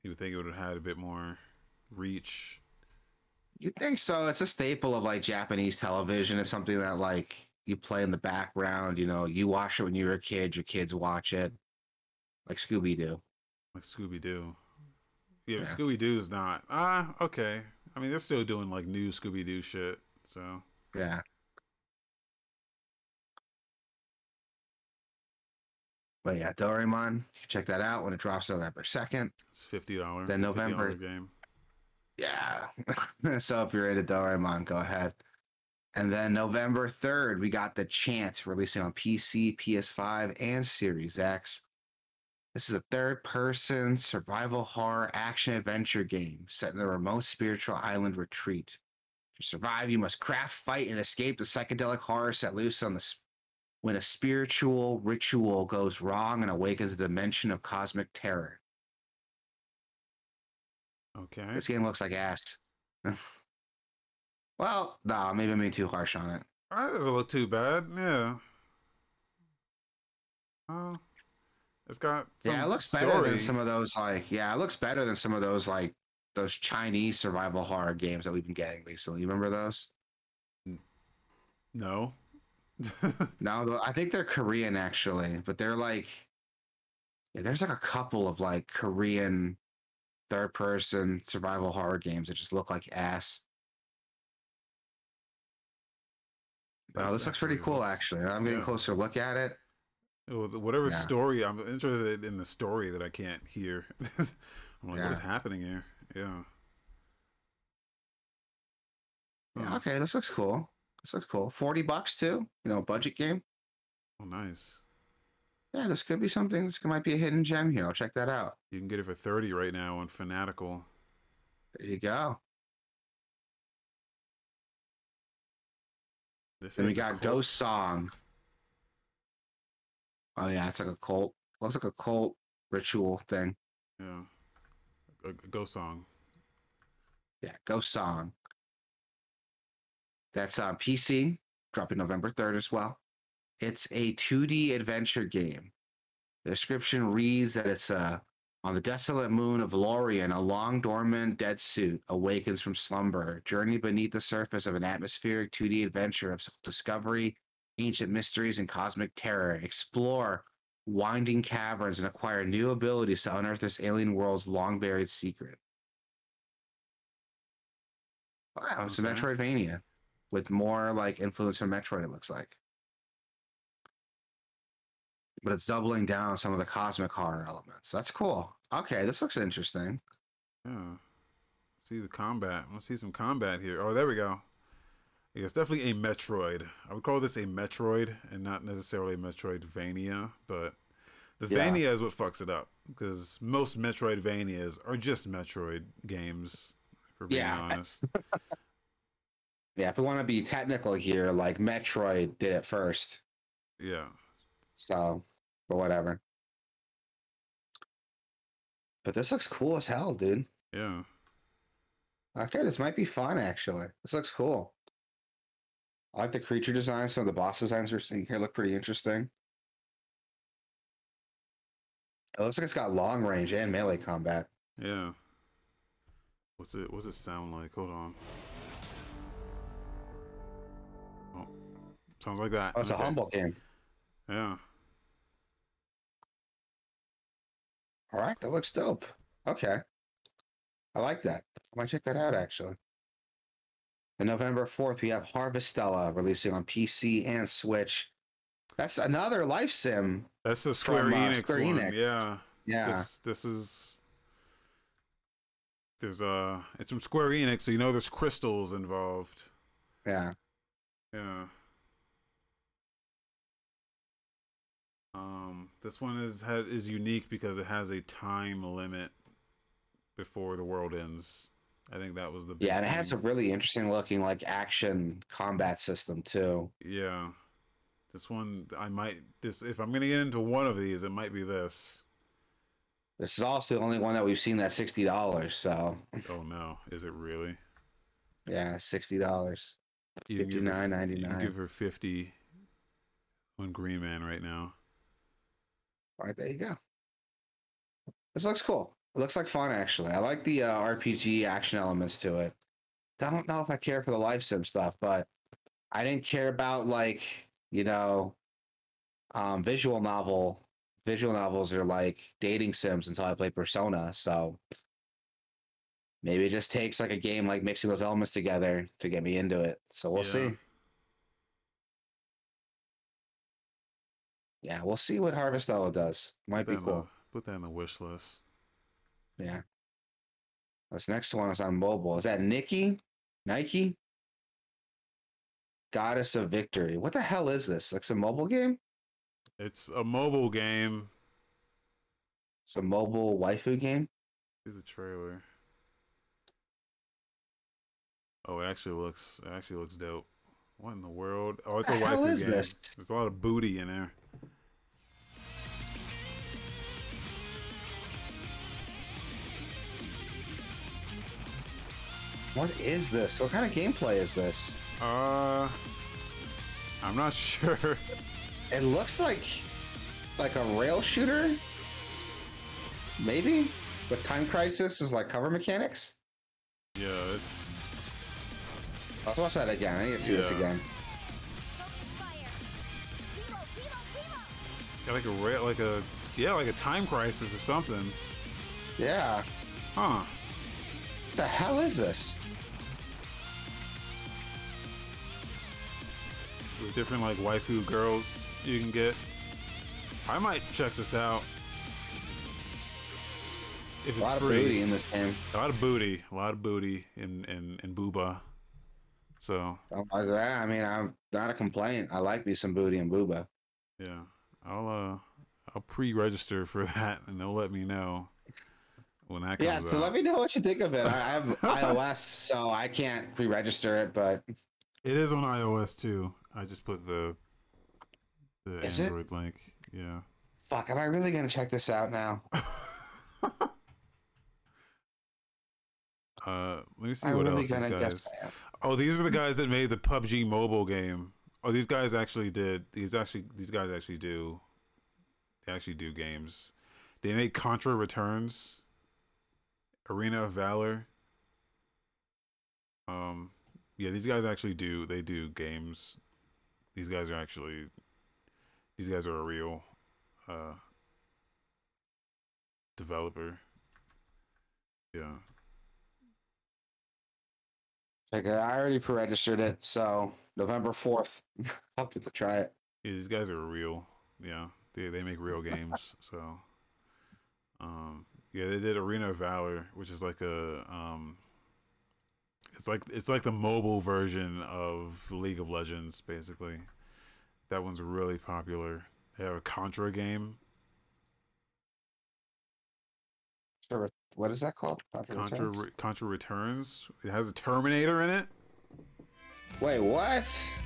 you would think it would have had a bit more reach.
You think so? It's a staple of like Japanese television. It's something that like you play in the background. You know, you watch it when you were a kid. Your kids watch it, like Scooby Doo.
like Scooby Doo. Yeah,
Yeah.
Scooby Doo is not. Ah, okay. I mean, they're still doing like new Scooby Doo shit. So
Yeah. But yeah, Doraemon. You can check that out when it drops November second.
it's fifty dollars.
Then November-
game.
Yeah. (laughs) so if you're into Doraemon, go ahead. And then November 3rd, we got The Chant releasing on PC, PS5, and Series X. This is a third person survival horror action adventure game set in the remote spiritual island retreat. To survive, you must craft, fight, and escape the psychedelic horror set loose on the when a spiritual ritual goes wrong and awakens a dimension of cosmic terror.
Okay.
This game looks like ass. (laughs) well, no, maybe I'm being too harsh on it.
That doesn't look too bad. Yeah. Oh, it's got.
yeah, it looks better than some of those like yeah, it looks better than some of those like those Chinese survival horror games that we've been getting recently. You remember those?
No. (laughs)
No, I think they're Korean actually, but they're like yeah, there's like a couple of like Korean third person survival horror games that just look like ass. Wow, uh,
That's
this looks pretty cool
that's-
actually. I'm getting
yeah.
closer look at it.
Whatever
Yeah.
story, I'm interested in the story that I can't hear. (laughs) I'm like,
Yeah.
what is happening here? Yeah.
Yeah, okay, this looks cool. This looks cool. 40 bucks too, you know, budget game.
Oh, nice.
Yeah, this could be something. This might be a hidden gem here. I'll check that out.
You can get it for 30 right now on Fanatical.
There you go.
This
Then we got. Ghost Song. Oh yeah, it's like a cult. Looks like a cult ritual thing.
Yeah. A, a ghost song.
Yeah, Ghost Song. That's on PC, dropping November 3rd as well. It's a 2D adventure game. The description reads that it's uh, on the desolate moon of Lorian, a long dormant Deadsuit awakens from slumber. Journey beneath the surface of an atmospheric 2D adventure of self discovery, ancient mysteries, and cosmic terror. Explore winding caverns and acquire new abilities to unearth this alien world's long buried secret. Wow, it's a Metroidvania with more like influence from Metroid, it looks like. But it's doubling down on some of the cosmic horror elements. That's cool. Okay, this looks interesting.
Yeah. See the combat. I want to see some combat here. Oh, there we go. Yeah, it's definitely a Metroid. I would call this a Metroid and not necessarily a Metroidvania, but the
Yeah.
Vania is what fucks it up because most Metroidvanias are just Metroid games, for being
Yeah.
honest. (laughs)
Yeah, if we want to be technical here, like Metroid did it first.
yeah.
So, but whatever. But this looks cool as hell, dude.
Yeah.
Okay, this might be fun actually. This looks cool. I like the creature design. Some of the boss designs we're seeing here look pretty interesting. It looks like it's got long range and melee combat.
Yeah. What's it what's it sound like? Hold on. Sounds like that.
Oh, it's a
Okay.
humble game.
Yeah.
All right, that looks dope. Okay. I like that. I might check that out actually. And November 4th, we have Harvestella releasing on PC and Switch. That's another life sim.
That's the Square
From, uh,
Enix
Square
one.
Enix.
Yeah.
Yeah.
This this is there's uh it's from Square Enix, so you know there's crystals involved.
Yeah.
Yeah. Um, this one is has is unique because it has a time limit before the world ends. I think that was the big
Yeah, and it has a really interesting looking like action combat system too.
yeah. This one I might this if I'm gonna get into one of these, it might be this.
This is also the only one that we've seen that's sixty dollars. So
Oh no, is it really?
yeah, sixty dollars.
Give her-
$59.99.
You give her fifty on Green Man right now.
All right, there you go. This looks cool. It looks like fun actually. I like the uh, RPG action elements to it. I don't know if I care for the life sim stuff, but I didn't care about like you know, um, visual novel. Visual novels are like dating sims until I play Persona. So maybe it just takes like a game like mixing those elements together to get me into it. So we'll
Yeah.
see. Yeah, we'll see what Harvestella does. Might
Put
be
in the-
cool.
put that in the wish list.
Yeah. This next one is on mobile. Is that Nikki? Nike? Goddess of Victory. What the hell is this? Like some mobile game?
It's a mobile game.
It's a mobile waifu game?
See the trailer. Oh, it actually looks it actually looks dope. What in the world? Oh, it's
The
a
hell
waifu
is
game.
this?
There's a lot of booty in there.
What is this? What kind of gameplay is this?
Uh, I'm not (laughs) sure.
It looks like like a rail shooter. Maybe? With Time Crisis is like cover mechanics?
yeah, it's
Let's watch that again. I need to see this again.
got like a ra- like a yeah like a time crisis or something.
Yeah.
Huh?
What the hell is this?
With different like waifu girls you can get. I might check this out. If it's A
lot of
free.
booty in this game.
A lot of booty, a lot of booty in in in booba. So
I mean, I'm not a complaint. I like me some booty and booba.
yeah, I'll uh I'll pre-register for (laughs) that, and they'll let me know when that comes
Yeah,
out.
so let me know what you think of it. I I have (laughs) iOS, so I can't pre-register it, but
It is on iOS too. I just put the the
Is it?
Android link. Yeah.
fuck, am I really gonna check this out now? (laughs)
Uh, let me see
I'm
what
really
else these guys. Oh, these are the guys that made the PUBG mobile game. Oh, these guys actually did. These actually, these guys actually do. They actually do games. They made Contra Returns, Arena of Valor. Um, yeah, these guys actually do. They do games. These guys are actually. These guys are a real, uh, developer. Yeah.
Okay, I already pre-registered it, so November fourth, (laughs) I'll get to try it.
Yeah, these guys are real. Yeah, they they make real games. (laughs) So, um, yeah, they did Arena of Valor, which is like a um, it's like it's like the mobile version of League of Legends, basically. That one's really popular. They have a Contra game,
Sure, What is that called? Contra
Contra
Returns?
Re- Contra Returns. It has a Terminator in it.
Wait, what? (laughs)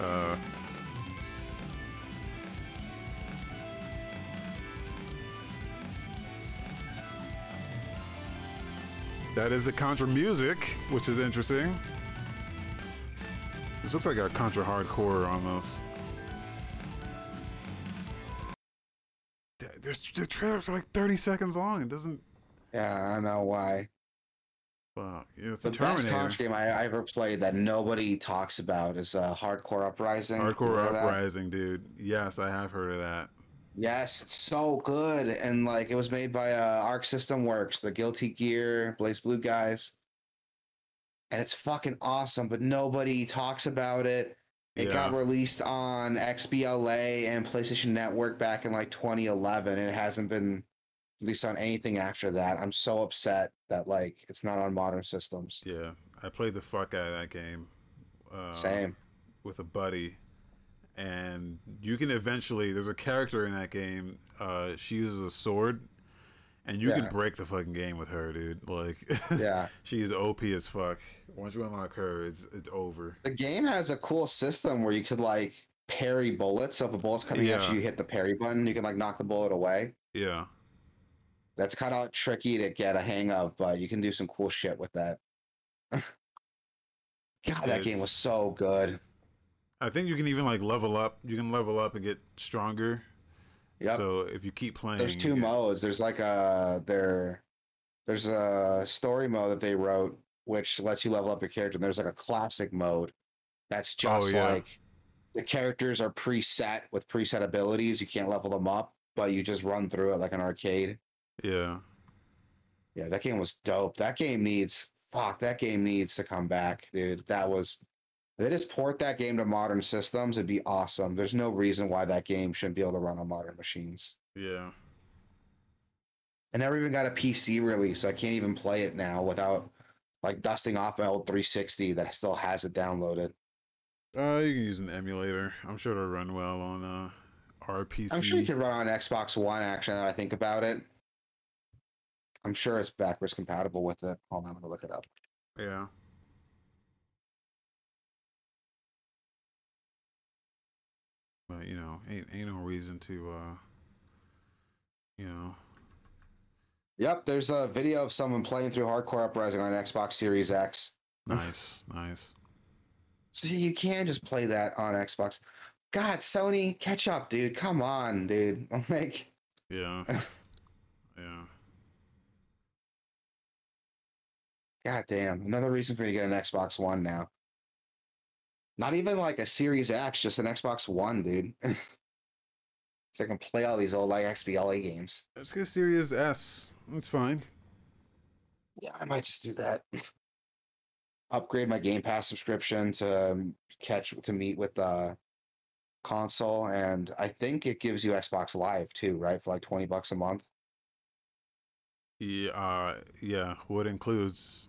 uh, that is the Contra music, which is interesting. This looks like a Contra Hard Corps almost. The trailers are like 30 seconds long. It doesn't.
Yeah, I know why.
Fuck. Yeah, it's
The
a
best Contra game I, I ever played that nobody talks about is uh, Hard Corps Uprising.
Hard
Corps that?
Uprising, dude. Yes, I have heard of that.
Yes, it's so good, and like it was made by uh, Arc System Works, the Guilty Gear, BlazBlue guys, and it's fucking awesome. But nobody talks about it. It got released on XBLA and PlayStation Network back in like 2011, and it hasn't been released on anything after that. I'm so upset that like it's not on modern systems.
Yeah, I played the fuck out of that game. Uh,
Same.
with a buddy, and you can eventually. There's a character in that game. Uh, she uses a sword, and you
Yeah.
can break the fucking game with her, dude. Like, (laughs)
Yeah.
she's OP as fuck. Once you unlock her, it's it's over.
The game has a cool system where you could like parry bullets. So if a bullet's coming at
Yeah.
you, you hit the parry button. You can like knock the bullet away.
Yeah,
That's kind of tricky to get a hang of, but you can do some cool shit with that. (laughs) God, that game was so good.
I think you can even like level up. You can level up and get stronger.
Yeah.
So if you keep playing,
there's two
get-
modes. There's like a there, there's a story mode that they wrote which lets you level up your character. And there's like a classic mode that's oh, just
yeah.
like the characters are preset with preset abilities. You can't level them up, but you just run through it like an arcade.
Yeah,
Yeah, that game was dope. That game needs fuck. That game needs to come back, dude. That was. They just port that game to modern systems, it'd be awesome. There's no reason why that game shouldn't be able to run on modern machines.
yeah.
I never even got a PC release. So I can't even play it now without like dusting off my old 360 that still has it downloaded.
Uh, you can use an emulator. I'm sure it'll run well on uh RPC.
I'm sure you can run on Xbox One. Actually, now that I think about it, I'm sure it's backwards compatible with it. Hold on, let me look it up.
Yeah. But you know, ain't ain't no reason to uh you know
Yep, there's a video of someone playing through Hard Corps Uprising on Xbox Series X.
nice, (laughs) nice.
So you can just play that on Xbox. God, Sony, catch up, dude. Come on, dude. (laughs) Like,
Yeah. (laughs) yeah.
god damn, another reason for me to get an Xbox One now. Not even like a Series X, just an Xbox One, dude. (laughs) so I can play all these old like XBLA games.
Let's get Series S. That's fine.
Yeah, I might just do that. (laughs) Upgrade my Game Pass subscription to um, catch to meet with the console, and I think it gives you Xbox Live too, right? For like twenty bucks a month.
Yeah, uh, yeah. What includes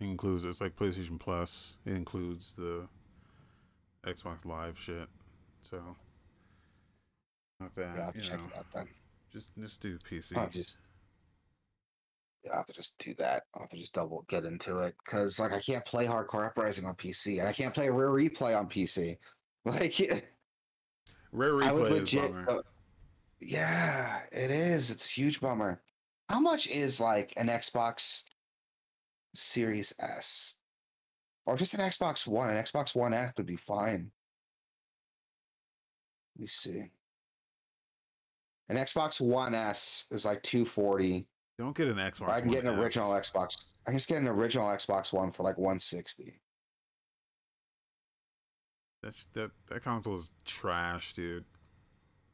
includes it's like PlayStation Plus. It includes the Xbox Live shit. So not bad.
Yeah, I'll check
know,
it out then.
Just just do PC.
I'll just yeah, I'll have to just do that. I'll have to just double get into it because like I can't play Hard Corps Uprising on PC, and I can't play Rare Replay on PC. (laughs) Like
Rare
I would
replay is
legit.
bummer.
uh, yeah, it is. It's a huge bummer. How much is like an Xbox Series S, or just an Xbox One? An Xbox One X would be fine. Let me see. An Xbox One S is like two forty.
Don't get an Xbox.
I can get an original
S.
Xbox. I can just get an original Xbox One for like one sixty.
That, that that console is trash, dude.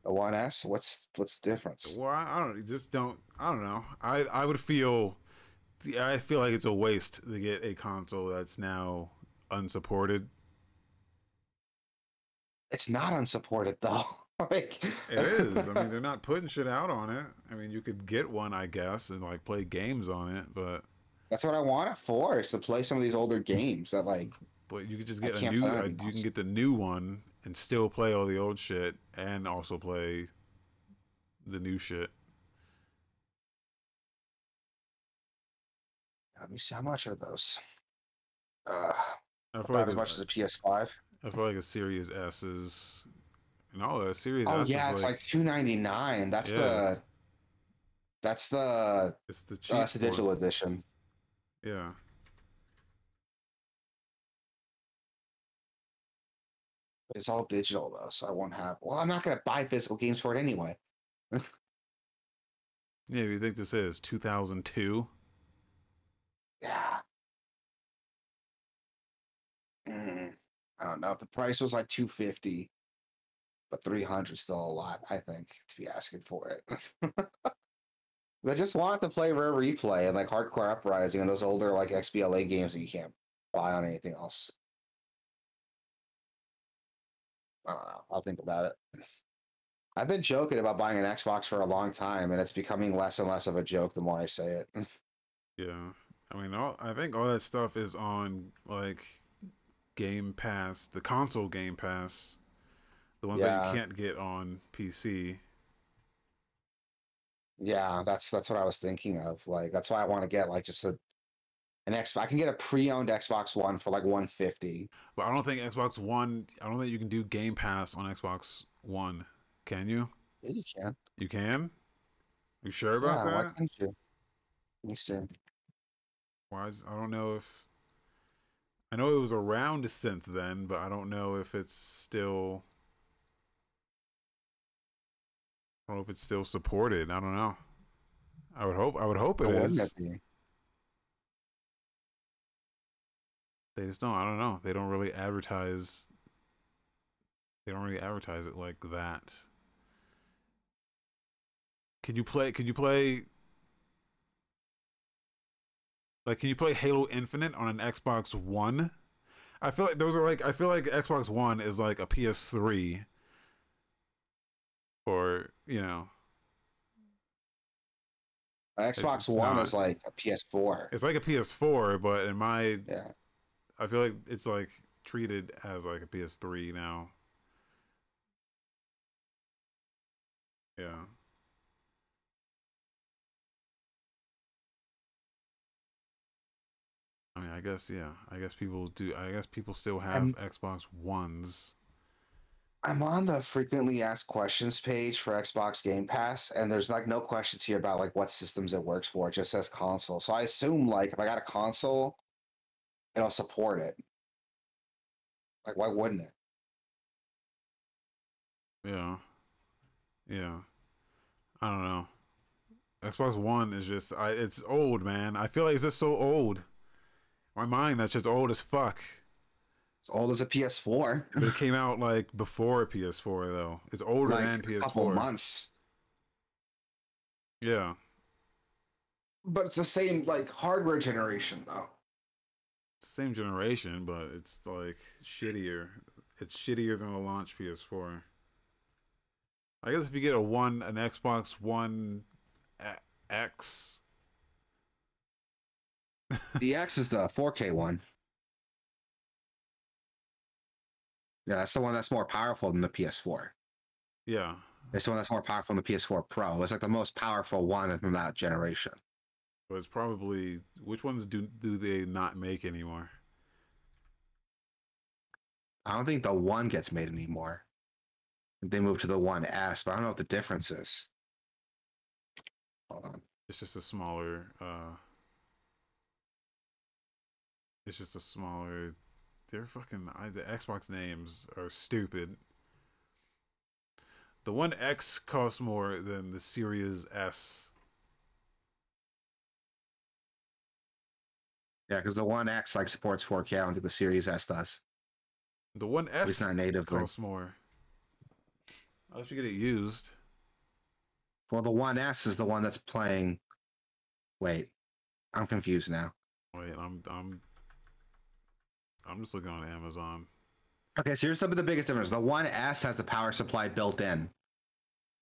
A One S. What's what's the difference?
Well, I, I don't just don't. I don't know. I I would feel. I feel like it's a waste to get a console that's now unsupported.
It's not unsupported though. (laughs) like
It is. I mean, (laughs) they're not putting shit out on it. I mean, you could get one, I guess, and like play games on it, but
That's what I want it for, is to play some of these older games that like
but you could just get a new. Uh, you can get the new one and still play all the old shit, and also play the new shit.
Let me see how much are those? Uh
I feel
about
like
as much as a PS5.
I feel like a Series S is. No, a Series
Oh
S
yeah,
is
it's
like,
like two ninety nine. That's
Yeah.
the that's the
it's the
oh,
cheap.
that's the
one.
digital edition.
Yeah.
But it's all digital though, so I won't have well, I'm not gonna buy physical games for it anyway. (laughs)
Yeah, you think this is 2002?
Yeah. Mm, I don't know. If the price was like 250, but 300 is still a lot, I think, to be asking for it. (laughs) they just want to play Rare Replay and like Hard Corps Uprising and those older like XBLA games that you can't buy on anything else. I don't know. I'll think about it. I've been joking about buying an Xbox for a long time, and it's becoming less and less of a joke the more I say it. (laughs)
Yeah. I mean, all, I think all that stuff is on like Game Pass, the console Game Pass, the ones that you can't get on PC.
Yeah, that's that's what I was thinking of. Like that's why I want to get like just a an X. I can get a pre-owned Xbox One for like 150.
But I don't think Xbox One. I don't think you can do Game Pass on Xbox One. Can you?
Yeah, you can.
You can. You sure about
Yeah, why
that?
couldn't you? Let me see.
Why? Is, I don't know if. I know it was around since then, but I don't know if it's still. I don't know if it's still supported. I don't know. I would hope. I would hope it
wouldn't
is. They just don't. I don't know. They don't really advertise. They don't really advertise it like that. Can you play? Can you play? Like, can you play Halo Infinite on an Xbox One? I feel like those are like. I feel like Xbox One is like a PS3. Or you know,
Xbox One
not.
is like a PS4.
it's like a PS4, but in my,
Yeah.
I feel like it's like treated as like a PS3 now. Yeah. I mean, I guess yeah. I guess people do. I guess people still have
I'm-
Xbox Ones.
I'm on the frequently asked questions page for Xbox Game Pass, and there's like no questions here about like what systems it works for. It just says console. So I assume like if I got a console, it'll support it. Like why wouldn't it?
Yeah. Yeah. I don't know. Xbox One is just I it's old, man. I feel like it's just so old. My mind that's just old as fuck.
It's old as a PS4.
But it (laughs) came out like before PS4 though. It's older
like
than
a couple
PS4.
months.
Yeah.
But it's the same like hardware generation though.
Same generation, but it's like shittier. It's shittier than the launch PS4. I guess if you get a one an Xbox One A- X
The X is the 4K one. Yeah, that's the one that's more powerful than the PS4.
Yeah.
It's the one that's more powerful than the PS4 Pro. It's like the most powerful one from that generation.
But it's probably which ones do do they not make anymore?
I don't think the one gets made anymore. They moved to the one S, but I don't know what the difference is. Hold on.
It's just a smaller uh It's just a smaller they're fucking I, the Xbox names are stupid. The one X costs more than the Series S.
Yeah, because the one X like supports 4K. I don't think the Series S does.
The one S
not natively.
costs more. Unless you get it used.
Well, the one S is the one that's playing. Wait, I'm confused now.
Wait, I'm I'm I'm just looking on Amazon.
Okay, so here's some of the biggest differences. The One S has the power supply built in,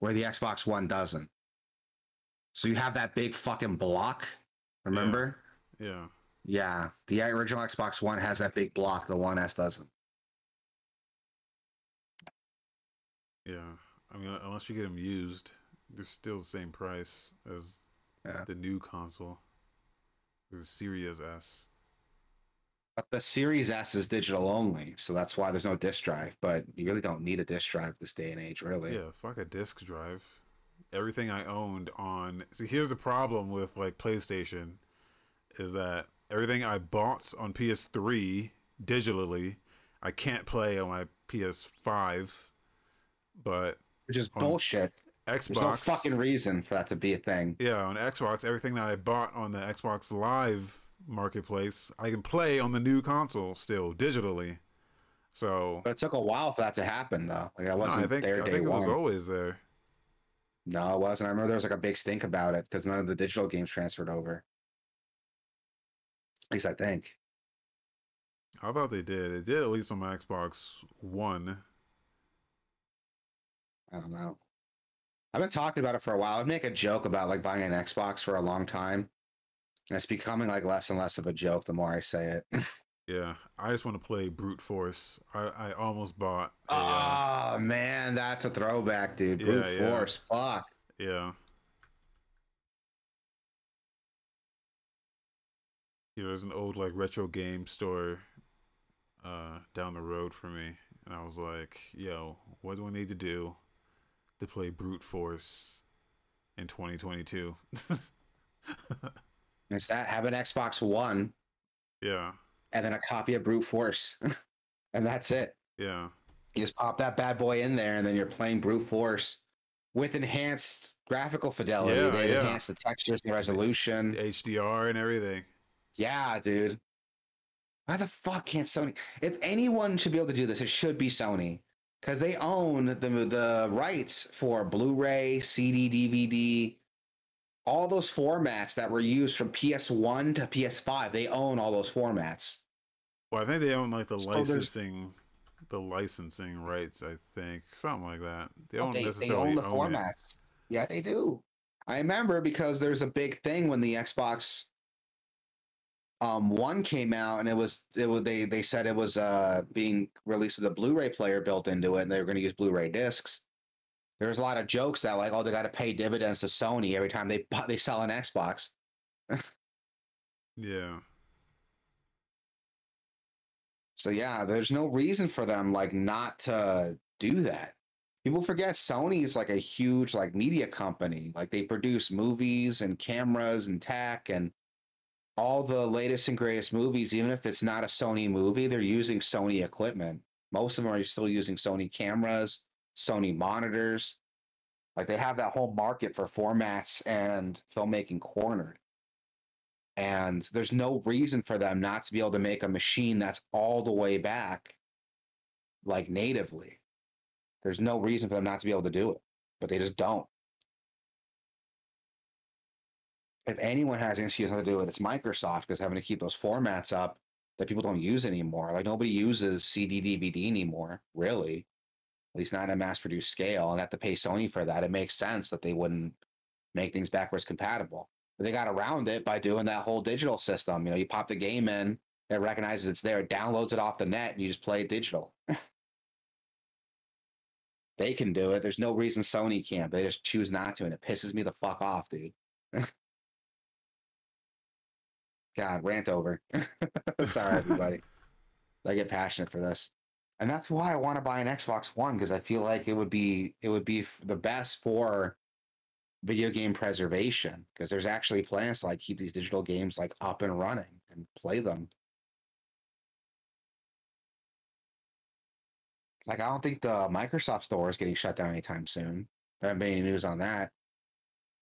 where the Xbox One doesn't. So you have that big fucking block. Remember?
Yeah.
Yeah. The original Xbox One has that big block. The One S doesn't.
Yeah. I mean unless you get them used, they're still the same price as
Yeah.
the new console. The Series S.
But the Series S is digital only, so that's why there's no disk drive. But you really don't need a disk drive this day and age, really.
Yeah, fuck a disk drive. Everything I owned on See, here's the problem with like PlayStation is that everything I bought on PS3 digitally, I can't play on my PS5. But
Which is bullshit.
Xbox
There's no fucking reason for that to be a thing.
Yeah, on Xbox, everything that I bought on the Xbox Live marketplace, I can play on the new console still digitally. So
But it took a while for that to happen, though. Like I wasn't
I think
there
I
day
think it
one.
was always there.
No, it wasn't. I remember there was like a big stink about it because none of the digital games transferred over. At least I think.
I thought they did. It did at least on my Xbox One.
I don't know. I've been talking about it for a while. I'd make a joke about like buying an Xbox for a long time. And it's becoming like less and less of a joke the more I say it. (laughs)
Yeah, I just want to play brute force. I, I almost bought. A, uh,
oh man, that's a throwback, dude. Brute
Yeah, yeah.
force, fuck.
yeah. You know, there's an old like retro game store uh down the road for me, and I was like, "Yo, what do I need to do to play brute force in 2022?" (laughs)
And it's that have an Xbox One
yeah,
and then a copy of Brute Force, (laughs) and that's it.
yeah,
You just pop that bad boy in there, and then you're playing Brute Force with enhanced graphical fidelity.
Yeah,
they
yeah.
enhance the textures and resolution.
the HDR and everything.
Yeah, dude. Why the fuck can't Sony? If anyone should be able to do this, it should be Sony because they own the the rights for Blu-ray, CD, DVD, all those formats that were used from PS1 to PS5. They own all those formats.
Well, I think they own like the
So
licensing, the licensing rights. I think something like that. They don't
they, they own the
own it.
formats. Yeah, they do. I remember because there's a big thing when the Xbox um one came out and it was it was they they said it was uh being released with a Blu-ray player built into it and they were going to use Blu-ray discs. There's a lot of jokes that like oh they got to pay dividends to Sony every time they (laughs) they sell an Xbox.
Yeah,
So yeah, there's no reason for them like not to do that. People forget Sony is like a huge like media company. Like they produce movies and cameras and tech and all the latest and greatest movies, even if it's not a Sony movie, they're using Sony equipment. Most of them are still using Sony cameras, Sony monitors. Like they have that whole market for formats and filmmaking cornered. And there's no reason for them not to be able to make a machine that's all the way back, like natively. There's no reason for them not to be able to do it, but they just don't. If anyone has an excuse not to do it, it's Microsoft because having to keep those formats up that people don't use anymore. Like nobody uses CD DVD anymore, really. At least not at a mass produced scale, and at the pay Sony for that. It makes sense that they wouldn't make things backwards compatible. But they got around it by doing that whole digital system. You know, you pop the game in, it recognizes it's there, it downloads it off the net, and you just play it digital. (laughs) they can do it. There's no reason Sony can't. But they just choose not to, and it pisses me the fuck off, dude. (laughs) God, rant over. (laughs) Sorry, everybody. I get passionate for this, and that's why I want to buy an Xbox One because I feel like it would be it would be the best for video game preservation because there's actually plans to like keep these digital games like up and running and play them. Like I don't think the Microsoft store is getting shut down anytime soon. There haven't been any news on that.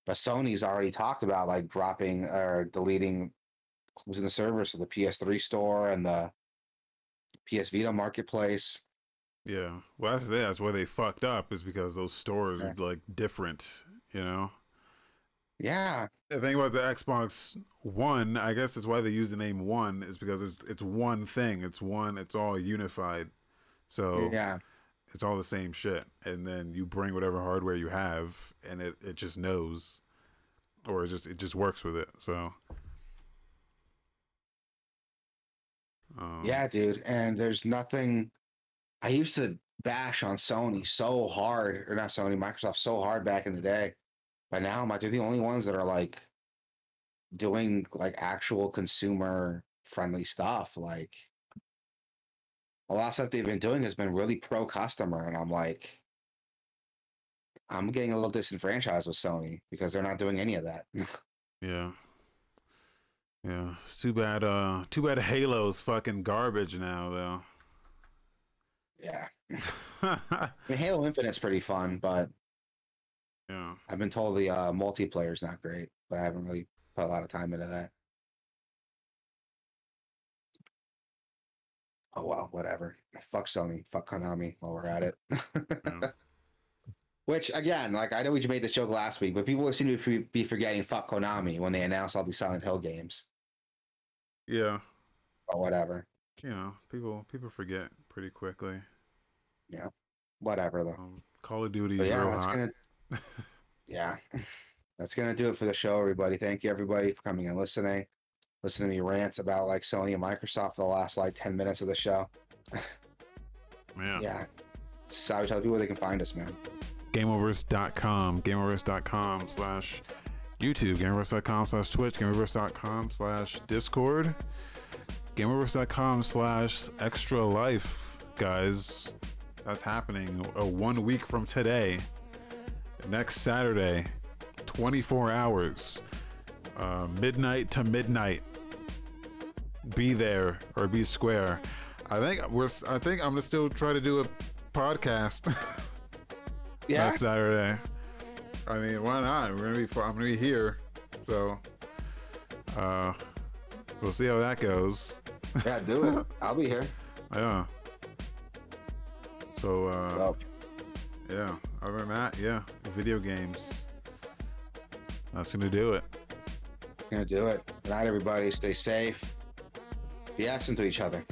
But Sony's already talked about like dropping or deleting closing the servers of the PS3 store and the PS Vita marketplace.
yeah. Well, that's that's where they fucked up is because those stores are like different. You know.
Yeah,
The thing about the Xbox One, I guess is why they use the name One, is because it's it's one thing. It's one. It's all unified. So
yeah,
it's all the same shit. And then you bring whatever hardware you have, and it, it just knows, or it just it just works with it. So um,
yeah, dude. And there's nothing. I used to bash on Sony so hard, or not Sony, Microsoft so hard back in the day. But now I'm like, they're the only ones that are like doing like actual consumer friendly stuff. Like a lot of stuff they've been doing has been really pro customer, and I'm like, I'm getting a little disenfranchised with Sony because they're not doing any of that. (laughs)
yeah, yeah. It's too bad. Uh, too bad Halo's fucking garbage now, though.
yeah, (laughs) I mean, Halo Infinite's pretty fun, but
yeah.
I've been told the uh, multiplayer's not great, but I haven't really put a lot of time into that. Oh well, whatever. Fuck Sony. Fuck Konami while we're at it.
Yeah. (laughs)
Which again, like I know we just made the joke last week, but people seem to be- be forgetting fuck Konami when they announce all these Silent Hill games.
Yeah.
Or whatever.
You know, people people forget pretty quickly. Yeah.
Whatever though.
Um, Call of Duty
But yeah,
real
that's
hot.
gonna (laughs) yeah. (laughs) That's gonna do it for the show, everybody. Thank you everybody for coming and listening. listen to me rants about like Sony and Microsoft for the last like 10 minutes of the show.
Man. (laughs)
Yeah. So I would tell people where they can find us, man.
Gameovers.com, gameovers.com slash YouTube, gameovers.com slash Twitch, gameovers.com slash Discord, gameovers.com slash Extra Life, guys. That's happening uh, one week from today, next Saturday, 24 hours, uh, midnight to midnight. Be there or be square. I think we're. I think I'm gonna still try to do a podcast. (laughs)
Yeah.
that Saturday. I mean, why not? We're gonna be. I'm gonna be here, so uh, we'll see how that goes.
Yeah, do it. (laughs) I'll be here.
Yeah. So uh,
Well,
yeah. Other than that, yeah, video games. That's gonna do it.
gonna do it. Good night, everybody. Stay safe. Be excellent to each other.